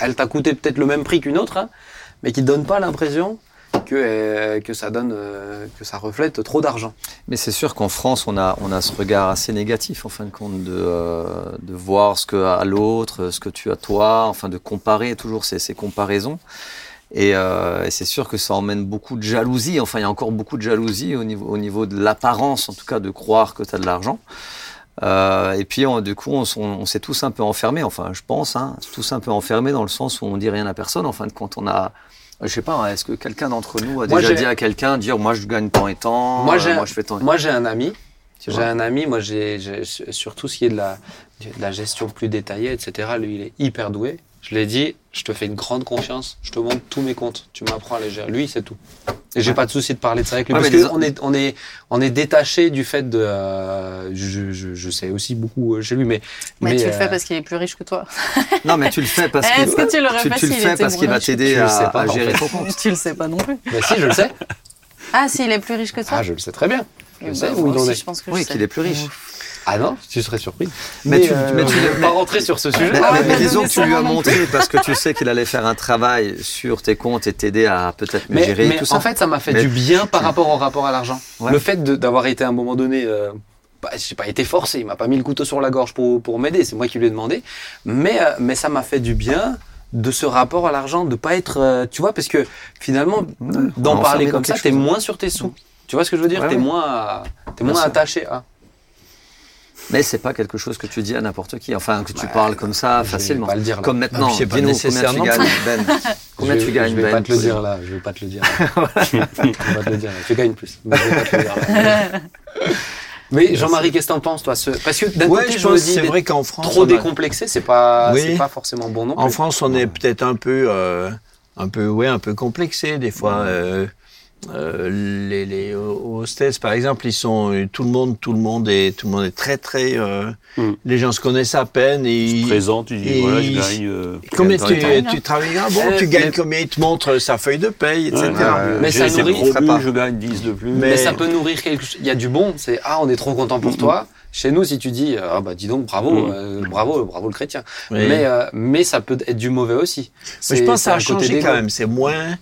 A: elle t'a coûté peut-être le même prix qu'une autre, hein, mais qui donne pas l'impression que euh, que ça donne, euh, que ça reflète trop d'argent.
B: Mais c'est sûr qu'en France, on a, on a ce regard assez négatif, en fin de compte, de, euh, voir ce que a l'autre, ce que tu as toi, enfin de comparer toujours ces, comparaisons. Et, c'est sûr que ça emmène beaucoup de jalousie. Enfin, il y a encore beaucoup de jalousie au niveau, au niveau de l'apparence, en tout cas, de croire que tu as de l'argent. Et puis, du coup, on s'est tous un peu enfermés. Enfin, je pense, hein, tous un peu enfermés dans le sens où on dit rien à personne. En fin de compte, on a, je sais pas, est-ce que quelqu'un d'entre nous a
A: Moi,
B: déjà dit à quelqu'un, dire, moi, je gagne tant et tant,
A: Moi,
B: euh, moi, je fais tant et
A: Moi, j'ai un ami. J'ai un ami, moi, j'ai, j'ai- sur tout ce qui est de la, de la gestion plus détaillée, etc. Lui, il est hyper doué. Je l'ai dit, je te fais une grande confiance. Je te montre tous mes comptes. Tu m'apprends à les gérer. Lui, c'est tout. Et j'ai
B: Ouais.
A: pas de souci de parler de ça avec lui
B: Ouais,
A: parce
B: mais
A: qu'on est, on est, on est détaché du fait de. euh, je, je, je sais aussi beaucoup euh, chez lui, mais.
D: Mais, tu le
A: euh,
D: fais parce qu'il est plus riche que toi.
B: Non, mais tu le fais parce que
D: Est-ce que tu l'aurais
B: tu,
D: fait
B: tu le fais parce qu'il va t'aider à, gérer ton compte.
D: Tu le sais pas non plus.
A: bah si, je le sais.
D: Ah, s'il est plus riche que toi
A: Ah, je le sais très bien. Je
D: Eh
A: sais où il en est.
D: je pense que
B: Oui, qu'il est plus riche.
A: Ah non, tu serais surpris.
B: Mais tu-
A: euh,
B: mais tu-
A: va pas rentrer sur ce sujet.
B: Mais,
D: Ah
B: disons que tu lui as montré parce que tu sais qu'il allait faire un travail sur tes comptes et t'aider à peut-être mieux
A: Mais,
B: gérer
A: mais
B: tout ça.
A: en fait, ça m'a fait
B: Mais-
A: du bien par rapport au rapport à l'argent.
B: Ouais.
A: Le fait d'avoir été à un moment donné, euh, bah, j'ai pas été forcé, il m'a pas mis le couteau sur la gorge pour, pour m'aider, c'est moi qui lui ai demandé. Mais, euh, mais ça m'a fait du bien de ce rapport à l'argent, de pas être, euh, tu vois, parce que finalement, d'en parler comme ça, t'es
B: chose.
A: moins sur tes sous. Tu vois ce que je veux dire?
B: Ouais,
A: T'es
B: ouais.
A: moins, t'es
B: Bien
A: moins attaché à.
B: Mais c'est pas quelque chose que tu dis à n'importe qui. Enfin, que tu
A: Bah,
B: parles comme ça
A: je vais
B: facilement.
A: pas le dire, là.
B: Comme maintenant.
C: Ah, puis c'est pas
B: Dis-nous
C: nécessaire
B: combien tu
C: non
B: gagnes, Ben. Combien
A: je,
B: tu
A: vais-
B: gagnes,
A: Je vais
B: Ben
A: pas te le dire là, je vais pas te le dire. là. je vais pas te le dire. là. Tu gagnes plus. Mais je vais pas te le dire. là. Mais Jean-Marie, qu'est-ce que t'en penses, toi? Ce- Parce que d'un
C: Ouais,
A: côté,
C: je
A: je
C: c'est vrai qu'en France,
A: trop
C: a-
A: décomplexé, c'est pas,
C: Oui.
A: c'est pas forcément bon non.
C: En France, on est peut-être un peu, euh, un peu, ouais, un peu complexé des fois. euh, les, les aux States, par exemple, ils sont euh, tout le monde, tout le monde est, tout le monde est très, très. euh,
E: Mm.
C: Les gens se connaissent à peine et ils-
E: présentes, tu dis
C: et
E: voilà, je gagne. euh,
C: Combien tu,
B: les
C: tu travailles ah, bon,
A: Euh,
C: tu gagnes combien Il te montre sa feuille de paye, etc.
A: Mais ça nourrit-
E: je gagne 10 de plus.
A: Mais
C: Mais-
A: ça peut nourrir quelque chose. Il y a du bon, c'est ah, on est trop content pour toi. Chez nous, si tu dis ah bah dis donc bravo,
E: Mm.
A: euh, bravo, bravo le chrétien.
C: Oui.
A: Mais euh, mais ça peut être du mauvais aussi.
C: Mais je pense que ça a changé quand même. C'est moins,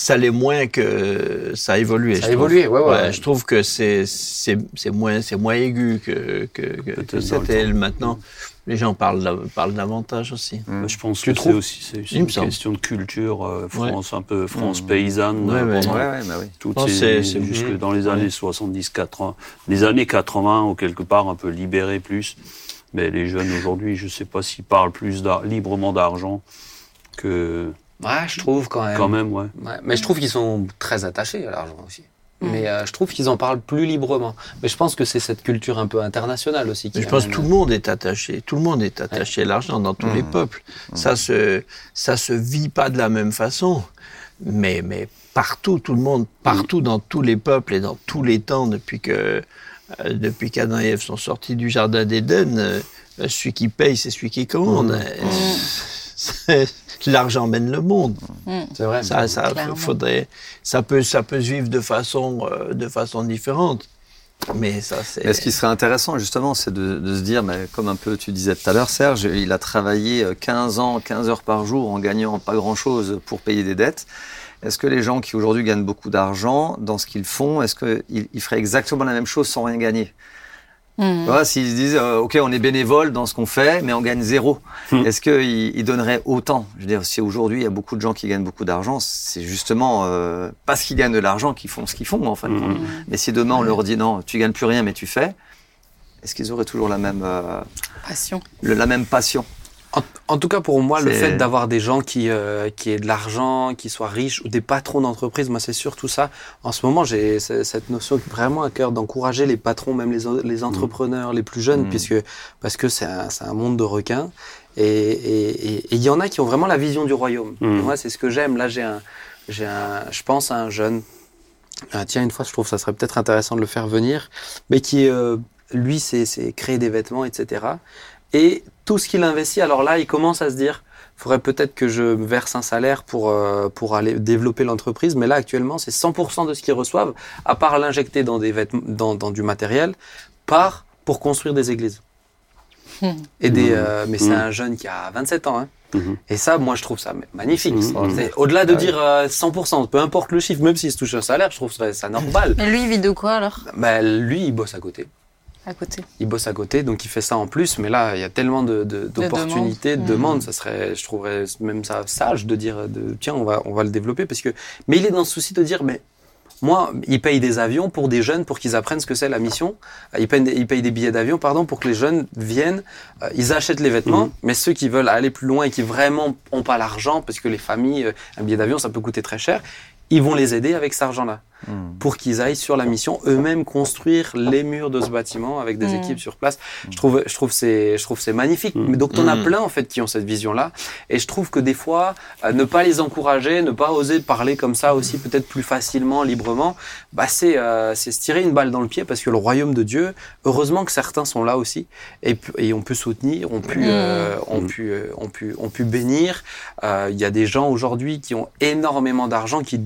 C: ça l'est moins que ça a évolué.
A: Ça a
C: trouve.
A: évolué, ouais, ouais.
C: Je trouve que c'est c'est c'est moins c'est moins aigu que
E: le
C: c'était maintenant. Les gens parlent parlent davantage aussi.
B: Mm.
E: Bah, Je pense
A: Tu
E: que c'est
A: trouves
E: aussi c'est une
C: semble.
E: question de culture, euh,
C: Ouais.
E: France un peu France
B: Mm.
E: paysanne.
C: Ouais,
E: euh,
C: ouais.
B: bah oui.
E: toutes
C: Non,
E: ces- jusque dans les années 70, 80, les années 80 ou quelque part un peu libéré plus. Mais les jeunes aujourd'hui, je sais pas s'ils parlent plus librement d'argent que
A: Ouais, je trouve quand même.
E: quand même, ouais.
A: Ouais, mais je trouve qu'ils sont très attachés à l'argent aussi.
D: Mm.
A: Mais euh, je trouve qu'ils en parlent plus librement. Mais je pense que c'est cette culture un peu internationale aussi. Qui
C: je pense que tout le monde est attaché. Tout le monde est attaché à l'argent dans tous
B: Mm.
C: les peuples. Ça se ça se vit pas de la même façon, mais mais partout, tout le monde, partout dans tous les peuples et dans tous les temps depuis que euh, depuis qu'Adam et Ève sont sortis du jardin d'Éden, euh, celui qui paye, c'est celui qui commande. Euh, L'argent mène le monde.
A: C'est vrai.
C: Ça, ça faudrait, ça peut, ça peut se vivre de façon, euh, de façon différente. Mais ça, c'est.
B: Mais ce qui serait intéressant, justement, c'est de, de se dire, mais comme un peu tu disais tout à l'heure, Serge, il a travaillé euh, 15 ans, 15 heures par jour en gagnant pas grand-chose pour payer des dettes. Est-ce que les gens qui aujourd'hui gagnent beaucoup d'argent dans ce qu'ils font, est-ce qu'ils ils feraient exactement la même chose sans rien gagner?
D: Hmm.
B: S'ils se disent, euh, OK, on est bénévole dans ce qu'on fait, mais on gagne zéro,
E: Hmm.
B: est-ce qu'ils ils donneraient autant? Je veux dire, si aujourd'hui il y a beaucoup de gens qui gagnent beaucoup d'argent, c'est justement euh, parce qu'ils gagnent de l'argent qu'ils font ce qu'ils font, en fin de
E: Mhm.
B: compte. Mais si demain on leur dit, non, tu gagnes plus rien, mais tu fais, est-ce qu'ils auraient toujours la même, euh,
D: Passion.
B: le- la même passion?
A: En, en tout cas, pour moi, le fait d'avoir des gens qui, euh, qui aient de l'argent, qui soient riches, ou des patrons d'entreprise, moi, c'est surtout ça. En ce moment, j'ai ce- cette notion vraiment à cœur d'encourager les patrons, même les, les entrepreneurs, les plus jeunes,
B: Mm.
A: puisque, parce que c'est un, monde de requins. Et il y en a qui ont vraiment la vision du royaume.
E: Mm.
A: Et Moi, c'est ce que j'aime. Là, j'ai un, j'ai un, je pense à un jeune. Ah, tiens, une fois, je trouve que ça serait peut-être intéressant de le faire venir, mais qui, euh, lui, c'est créer des vêtements, etc. Et tout ce qu'il investit, alors là, il commence à se dire, faudrait peut-être que je me verse un salaire pour, euh, pour aller développer l'entreprise, mais là, actuellement, c'est 100% de ce qu'ils reçoivent, à part l'injecter dans, des vêtements, dans, dans du matériel, part pour construire des églises.
D: Hmm.
A: Et des,
E: Mmh.
A: euh, mais c'est
E: Mmh.
A: un jeune qui a 27 ans. Hein. Et ça, moi, je trouve ça magnifique.
E: Mmh.
A: Au-delà de
B: Ah
A: dire euh, 100%, peu importe le chiffre, même s'il se touche un salaire, je trouve ça, ça normal.
D: Mais lui, il vit de quoi alors?
A: Bah, lui, il bosse à côté
D: À côté.
A: il bosse à côté, donc il fait ça en plus. Mais là, il y a tellement de, de- d'opportunités, de,
D: demandes.
A: demandes. Ça serait, je trouverais même ça sage de dire, de, tiens, on va, on va le développer parce que. Mais il est dans le souci de dire, mais moi, il paye des avions pour des jeunes pour qu'ils apprennent ce que c'est la mission. Il paye, des- il paye des billets d'avion, pardon, pour que les jeunes viennent. euh, ils achètent les vêtements,
E: Mhm.
A: mais ceux qui veulent aller plus loin et qui vraiment ont pas l'argent, parce que les familles, euh, un billet d'avion, ça peut coûter très cher. Ils vont les aider avec cet argent-là pour qu'ils aillent sur la mission eux-mêmes construire les murs de ce bâtiment avec des
D: Mm.
A: équipes sur place. Je trouve, je trouve c'est, je trouve c'est magnifique. Mais donc t'en as plein en fait qui ont cette vision-là. Et je trouve que des fois, euh, ne pas les encourager, ne pas oser parler comme ça aussi peut-être plus facilement, librement, bah c'est, euh, c'est se tirer une balle dans le pied parce que le royaume de Dieu, heureusement que certains sont là aussi et, et on peut soutenir, on peut,
D: Mm.
A: euh, on peut, euh, on peut, on peut bénir. Euh, Il y a des gens aujourd'hui qui ont énormément d'argent, qui,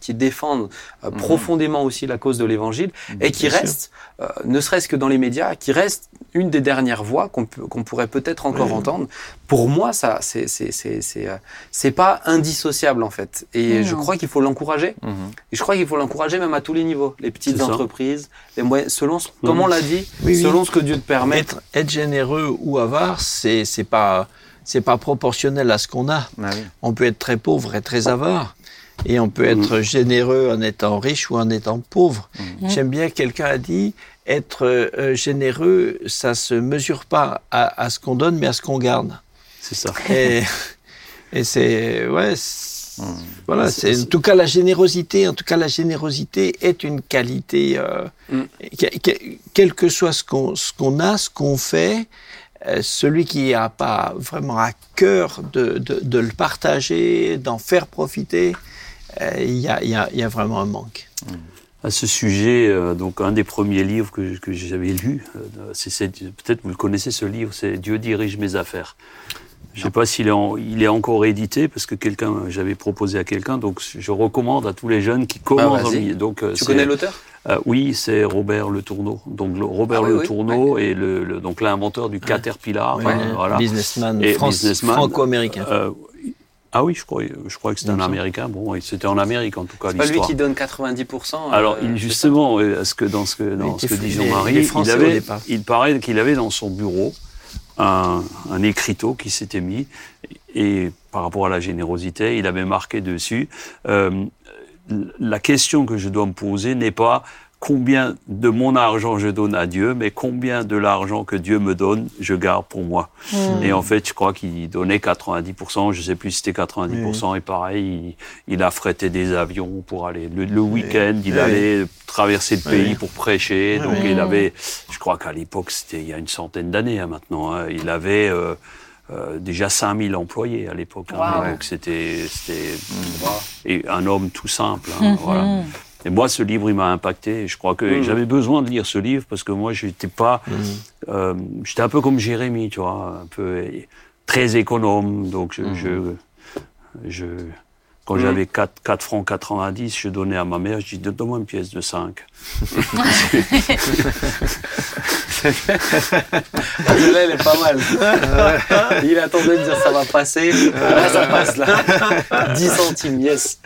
A: qui défendent euh,
B: Mhm.
A: profondément aussi la cause de l'évangile et qui
C: sûr.
A: restent, euh, ne serait-ce que dans les médias, qui restent une des dernières voix qu'on peut- qu'on pourrait peut-être encore
C: Oui.
A: entendre. Pour moi, ça, c'est c'est c'est c'est euh, c'est pas indissociable en fait. Et je crois qu'il faut l'encourager.
B: Mhm.
A: Et je crois qu'il faut l'encourager même à tous les niveaux, les petites entreprises, les moyens, selon ce- comme on l'a dit,
C: Oui, oui.
A: selon ce que Dieu te permet.
C: Être, être généreux ou avare, c'est c'est pas c'est pas proportionnel à ce qu'on a.
B: Ah oui.
C: On peut être très pauvre et très avare. Et on peut être généreux en étant riche ou en étant pauvre.
D: Mhm.
C: J'aime bien, quelqu'un a dit, être euh, généreux, ça se mesure pas à, à ce qu'on donne, mais à ce qu'on garde.
E: C'est ça.
C: Et, et c'est, ouais, voilà,
E: C'est-
C: en tout cas, la générosité, en tout cas, la générosité est une qualité, euh,
A: Mm.
C: que- que- quel que soit ce qu'on, ce qu'on a, ce qu'on fait, euh, celui qui n'a pas vraiment à cœur de, de, de le partager, d'en faire profiter, euh, il y, a, il y, a, il y a vraiment un manque.
E: À ce sujet, euh, donc un des premiers livres que, que j'avais lu, euh, peut-être vous le connaissez ce livre, c'est Dieu dirige mes affaires. Je ne sais pas s'il est, en- il est encore édité parce que quelqu'un, j'avais proposé à quelqu'un, donc je recommande à tous les jeunes qui commencent.
A: Ah,
E: le milieu. donc, euh,
A: Tu connais l'auteur?
E: Euh, Oui, c'est Robert Le Tourneau. Donc le- Robert
A: Ah oui,
E: Le
A: oui,
E: Tourneau est le, le- donc l'inventeur du Caterpillar. Euh, voilà.
C: Businessman, France-
E: businessman.
C: franco-américain.
E: Ah oui, je crois, je crois que c'était un. Américain. Bon, et c'était en Amérique en tout cas
A: C'est pas lui qui donne 90%. euh,
E: Alors, justement, ce que, dans ce que, dans ce que dit Jean-Marie,
C: il
E: il, avait, paraît qu'il avait dans son bureau un, un écriteau qui s'était mis et par rapport à la générosité, il avait marqué dessus euh, la question que je dois me poser n'est pas combien de mon argent je donne à Dieu, mais combien de l'argent que Dieu me donne, je garde pour moi.
D: Mm.
E: Et en fait, je crois qu'il donnait 90%, je sais plus si c'était 90%, et pareil, il, il affrétait des avions pour aller. Le, le week-end, il allait traverser le pays pour prêcher. Donc il avait, je crois qu'à l'époque, c'était il y a une centaine d'années hein, maintenant, hein, il avait euh, euh, déjà 5000 employés à l'époque. hein.
D: Wow.
E: Donc c'était c'était-
B: Mm.
E: et un homme tout simple. hein, voilà. Et moi, ce livre, il m'a impacté. Je crois que
A: Mm.
E: j'avais besoin de lire ce livre parce que moi, j'étais pas, euh, j'étais un peu comme Jérémie, tu vois, un peu très économe. Donc, je, je, je- quand
A: Mm.
E: j'avais 4, 4 francs 90, je donnais à ma mère, je dis, donne-moi une pièce de 5.
A: Celle-là, elle est pas mal. Il attendait de dire ça va passer. Là, ça passe là. 10 centimes, yes.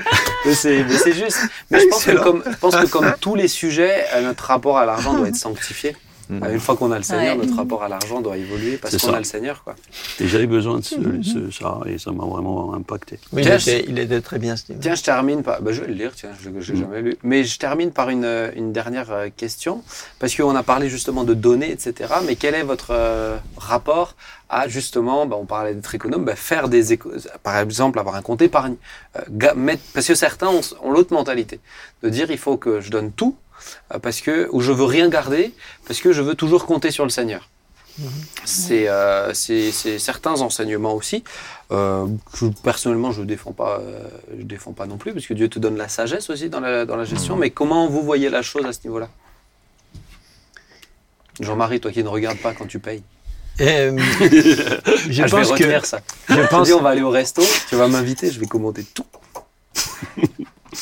A: Mais c'est, juste. Mais je pense, que comme, je pense que comme tous les sujets, euh, notre rapport à l'argent doit être sanctifié. Euh, Une fois qu'on a le Seigneur,
D: Ouais.
A: notre rapport à l'argent doit évoluer parce qu'on a le Seigneur. Quoi.
E: Et j'avais besoin de ce- ce- ça, et ça m'a vraiment impacté.
C: Oui, il,
A: Tiens,
C: était, il était très bien, ce livre.
A: Tiens, je termine par. bah, je vais le lire, tiens, je n'ai jamais lu. Mais je termine par une, euh, une dernière euh, question. Parce qu'on a parlé justement de données, etc. Mais quel est votre euh, rapport à justement, bah, on parlait d'être économe, bah, faire des éco- Par exemple, avoir un compte épargne. euh, mettre- Parce que certains ont, ont l'autre mentalité. De dire il faut que je donne tout. Euh, Parce que, ou je veux rien garder, parce que je veux toujours compter sur le Seigneur. C'est euh, c'est- c'est certains enseignements aussi. Euh, que personnellement je défends pas euh, je défends pas non plus parce que Dieu te donne la sagesse aussi dans la, dans la gestion. Mais comment vous voyez la chose à ce niveau-là? Jean-Marie toi qui ne regardes pas quand tu payes.
C: Euh, je
A: Ah, je vais
C: pense que
A: retenir ça.
C: je pense
A: dis on va aller au resto tu vas m'inviter je vais commander tout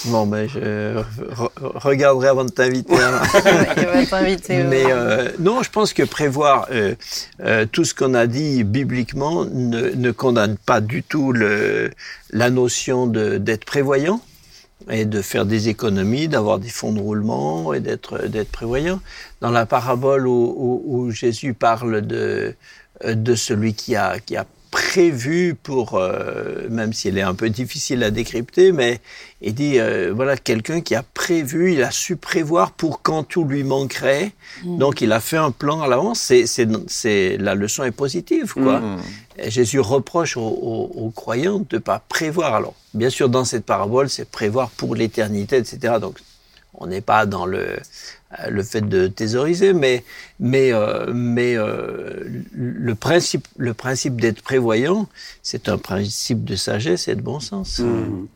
C: bon ben je re- regarderai avant de t'inviter. hein. Mais euh, non, je pense que prévoir euh, euh, tout ce qu'on a dit bibliquement ne, ne condamne pas du tout le, la notion d'être prévoyant et de faire des économies, d'avoir des fonds de roulement et d'être d'être prévoyant. Dans la parabole où, où- où Jésus parle de euh, de celui qui a qui a prévu pour, euh, même s'il est un peu difficile à décrypter, mais il dit, euh, voilà, quelqu'un qui a prévu, il a su prévoir pour quand tout lui manquerait, donc il a fait un plan à l'avance, c'est, la leçon est positive, quoi.
B: Mm.
C: Jésus reproche aux, aux- aux croyants de ne pas prévoir. Alors, bien sûr, dans cette parabole, c'est prévoir pour l'éternité, etc. Donc, on n'est pas dans le, le fait de thésauriser, mais, mais, euh, mais euh, le principe, le principe d'être prévoyant, c'est un principe de sagesse et de bon sens.
A: Mm.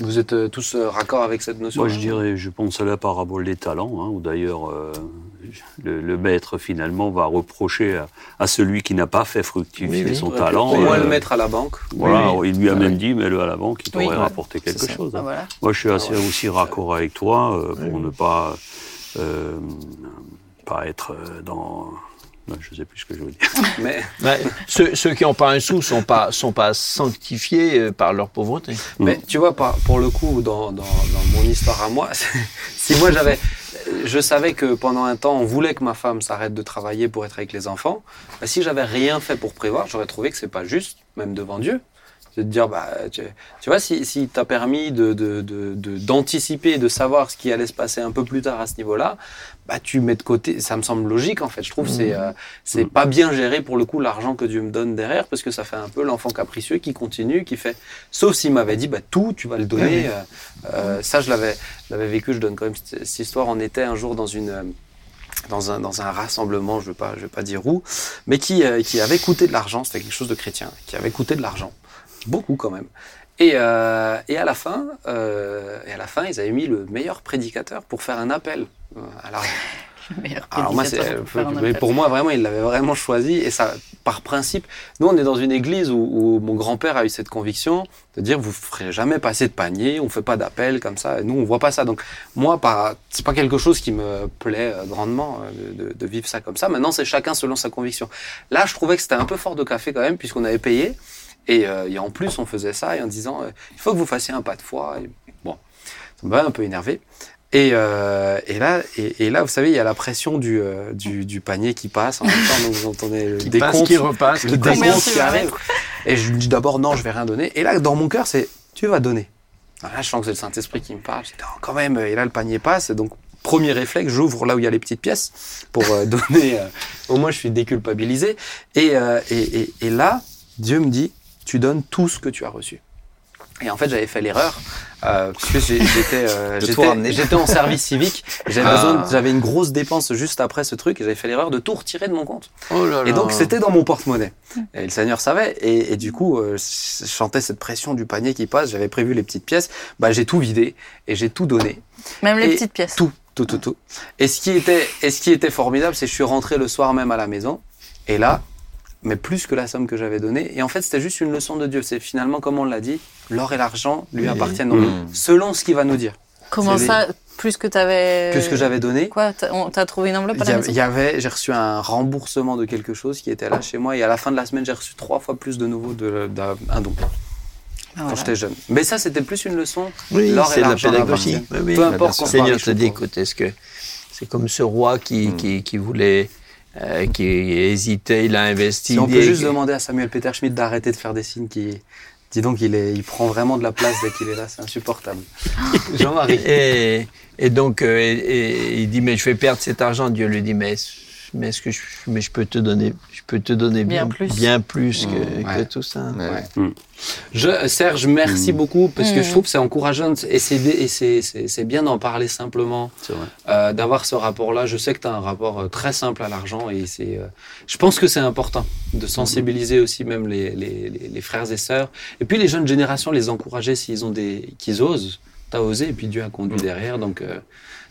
A: vous êtes euh, tous raccord avec cette notion
E: Moi, je dirais, je pense à la parabole des talents, hein, où d'ailleurs euh, le, le maître finalement va reprocher à, à celui qui n'a pas fait fructifier
C: Oui, oui.
E: son talent.
A: au moins
E: euh,
A: le mettre à la banque
E: Voilà, il lui a
C: Ah
E: même
C: oui.
E: dit, mets-le à la banque, il
D: Oui.
E: t'aurait
D: Ouais.
E: rapporté quelque chose.
D: ah,
E: hein.
D: voilà.
E: Moi, je suis assez
A: Ah ouais.
E: aussi raccord avec toi euh, pour ne pas euh, pas être dans. Non, Je sais plus ce que je veux dire.
A: mais
C: Ouais, ceux, ceux qui n'ont pas un sou sont pas sont pas sanctifiés par leur pauvreté.
A: Mais tu vois, pour le coup, dans, dans, dans mon histoire à moi, si moi j'avais. Je savais que pendant un temps, on voulait que ma femme s'arrête de travailler pour être avec les enfants. Bah, si j'avais rien fait pour prévoir, j'aurais trouvé que c'est pas juste, même devant Dieu. C'est de dire, bah, tu, vois, si, si t'as permis de, de, d'anticiper, de savoir ce qui allait se passer un peu plus tard à ce niveau-là, bah, tu mets de côté. Ça me semble logique, en fait. Je trouve que c'est, euh, c'est pas bien géré pour le coup l'argent que Dieu me donne derrière, parce que ça fait un peu l'enfant capricieux qui continue, qui fait. Sauf s'il m'avait dit, bah, tout, tu vas le donner. euh, euh, ça, je l'avais, vécu. Je donne quand même cette, histoire. On était un jour dans une. Dans un, dans un rassemblement, je ne vais, pas- je pas dire où, mais qui, euh, qui avait coûté de l'argent, c'était quelque chose de chrétien, qui avait coûté de l'argent, beaucoup quand même. Et, euh, et, à la fin, euh, et à la fin, ils avaient mis le meilleur prédicateur pour faire un appel euh,
D: meilleur
A: Alors moi,
D: un
A: mais pour moi, vraiment, il l'avait vraiment choisi. Et ça, par principe, nous, on est dans une église où, où mon grand-père a eu cette conviction de dire, vous ferez jamais passer de panier, on fait pas d'appel comme ça. Et nous, on voit pas ça. Donc, moi, c'est pas quelque chose qui me plaît euh, grandement euh, de, de- de vivre ça comme ça. Maintenant, c'est chacun selon sa conviction. Là, je trouvais que c'était un peu fort de café quand même, puisqu'on avait payé. Et, euh, et en plus, on faisait ça et en disant, euh, il faut que vous fassiez un pas de foi. Et bon, ça m'a un peu énervé. Et, euh, et là, et, et là, vous savez, il y a la pression du, euh, du, du panier qui passe en même temps, donc vous entendez le
C: Qui passe,
A: décompte,
C: qui repasse,
A: le
C: qui passe.
D: Tu
A: qui
D: vas
A: arrive. Et je me dis d'abord non, je vais rien donner. Et là, dans mon cœur, c'est tu vas donner. Alors là, je sens que c'est le Saint Esprit qui me parle. Je dis non, quand même. Et là, le panier passe. Et donc premier réflexe, j'ouvre là où il y a les petites pièces pour euh, donner. euh, au moins, je suis déculpabilisé. Et, euh, et, et, et là, Dieu me dit tu donnes tout ce que tu as reçu. Et en fait, j'avais fait l'erreur. Euh, parce que j'étais euh, j'étais en service civique. J'avais
B: Ah.
A: besoin, j'avais une grosse dépense juste après ce truc et j'avais fait l'erreur de tout retirer de mon compte.
C: Oh là
A: Et donc c'était dans mon porte-monnaie. Et le Seigneur savait. Et, et du coup, euh, je chantais cette pression du panier qui passe. J'avais prévu les petites pièces. Bah j'ai tout vidé et j'ai tout donné.
D: Même les
A: Et
D: petites pièces.
A: Tout, tout, tout, tout. Et ce qui était, et ce qui était formidable, c'est que je suis rentré le soir même à la maison. Et là, mais plus que la somme que j'avais donnée. Et en fait, c'était juste une leçon de Dieu. C'est finalement, comme on l'a dit, l'or et l'argent lui
C: Oui.
A: appartiennent
B: Mm.
A: selon ce qu'il va nous dire.
D: Comment ça, plus que t'avais.
A: Plus que j'avais donné.
D: Quoi T'as trouvé une enveloppe
A: Il
D: à
A: y,
D: la maison
A: il y avait- j'ai reçu un remboursement de quelque chose qui était là chez moi et à la fin de la semaine j'ai reçu trois fois plus de nouveau de, d'un un don
D: Ah,
A: quand
D: voilà.
A: j'étais jeune. Mais ça c'était plus une leçon.
C: Oui,
A: L'or et
C: c'est la
A: l'argent
C: pédagogie.
A: appartiennent.
C: Oui, oui.
A: Peu importe qu'on
C: Seigneur te dit, écoute, est-ce que c'est comme ce roi qui,
B: Mm.
C: qui, qui voulait, euh, qui hésitait, il a investi.
A: Si on peut juste demander à Samuel Peter Schmidt d'arrêter de faire des signes qui dis donc il est il prend vraiment de la place dès qu'il est là, c'est insupportable. Jean-Marie.
C: Et, et donc, euh, et- et il dit, mais je vais perdre cet argent. Dieu lui dit, mais, mais est-ce que je, mais je peux te donner, je peux te donner bien,
D: Bien plus.
C: bien plus que,
A: Mm, ouais.
C: que tout ça.
B: Ouais.
A: Ouais. Je, Serge, merci
E: Mm.
A: beaucoup parce que je trouve que c'est encourageant et c'est et c'est- c'est c'est bien d'en parler simplement. Euh, d'avoir ce rapport-là. Je sais que tu as un rapport euh, très simple à l'argent et c'est, euh, je pense que c'est important de sensibiliser aussi même les, les, les- les frères et sœurs. Et puis les jeunes générations, les encourager s'ils ont des, qu'ils osent. T'as osé et puis Dieu a conduit derrière. Donc, euh,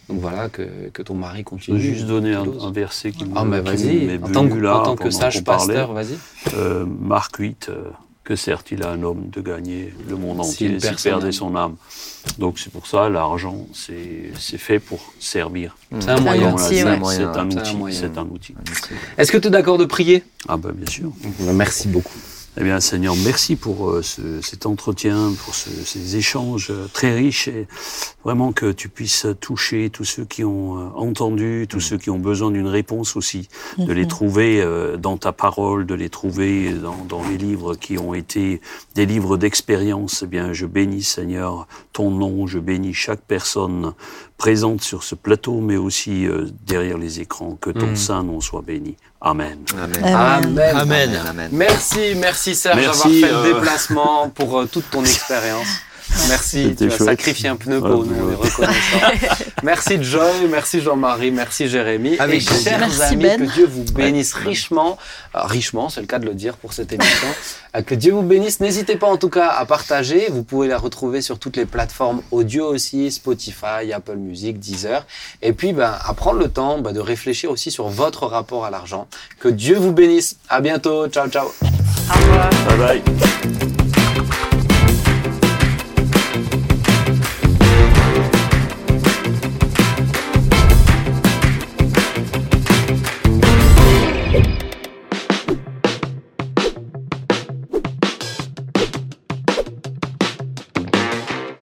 A: donc voilà, que, que ton mari
E: Je
A: continue.
E: vais juste donner un, verset qui me-
A: Ah, mais
E: qui
A: vas-y, en tant que,
E: venu là
A: en tant que
E: pendant
A: sage pasteur, vas-y.
E: Euh, Marc 8, euh, que sert-il à un homme de gagner le monde entier s'il perdait son âme? Donc c'est pour ça, l'argent, c'est fait pour servir.
A: C'est un
B: Mm.
A: moyen.
E: C'est un outil. C'est un outil.
A: Est-ce que tu es d'accord de prier?
E: Ah ben bien sûr.
A: Merci beaucoup.
E: Eh bien, Seigneur, merci pour euh, ce- cet entretien, pour ce- ces échanges euh, très riches et vraiment que tu puisses toucher tous ceux qui ont euh, entendu, tous ceux qui ont besoin d'une réponse aussi, de les trouver euh, dans ta parole, de les trouver dans, dans les livres qui ont été des livres d'expérience. Eh bien, je bénis, Seigneur, ton nom, je bénis chaque personne présente sur ce plateau, mais aussi euh, derrière les écrans. Que ton
A: Mm.
E: saint nom soit béni. Amen.
B: Amen.
A: Amen.
C: Amen.
B: Amen.
A: Merci, merci Serge d'avoir fait le
E: euh,
A: déplacement pour euh, toute ton expérience. Merci, tu as
E: chouette.
A: sacrifié un pneu pour
E: Ouais,
A: nous, on est reconnaissant. merci Joy, merci Jean-Marie, merci Jérémy.
C: Avec
A: et chers
D: Merci,
A: amis,
D: Ben.
A: que Dieu vous bénisse richement, Euh, richement, c'est le cas de le dire pour cette émission. Euh, que Dieu vous bénisse. N'hésitez pas en tout cas à partager. Vous pouvez la retrouver sur toutes les plateformes audio aussi, Spotify, Apple Music, Deezer. Et puis, ben, à prendre le temps ben, de réfléchir aussi sur votre rapport à l'argent. Que Dieu vous bénisse. À bientôt. Ciao, ciao.
D: Au revoir.
E: Bye bye.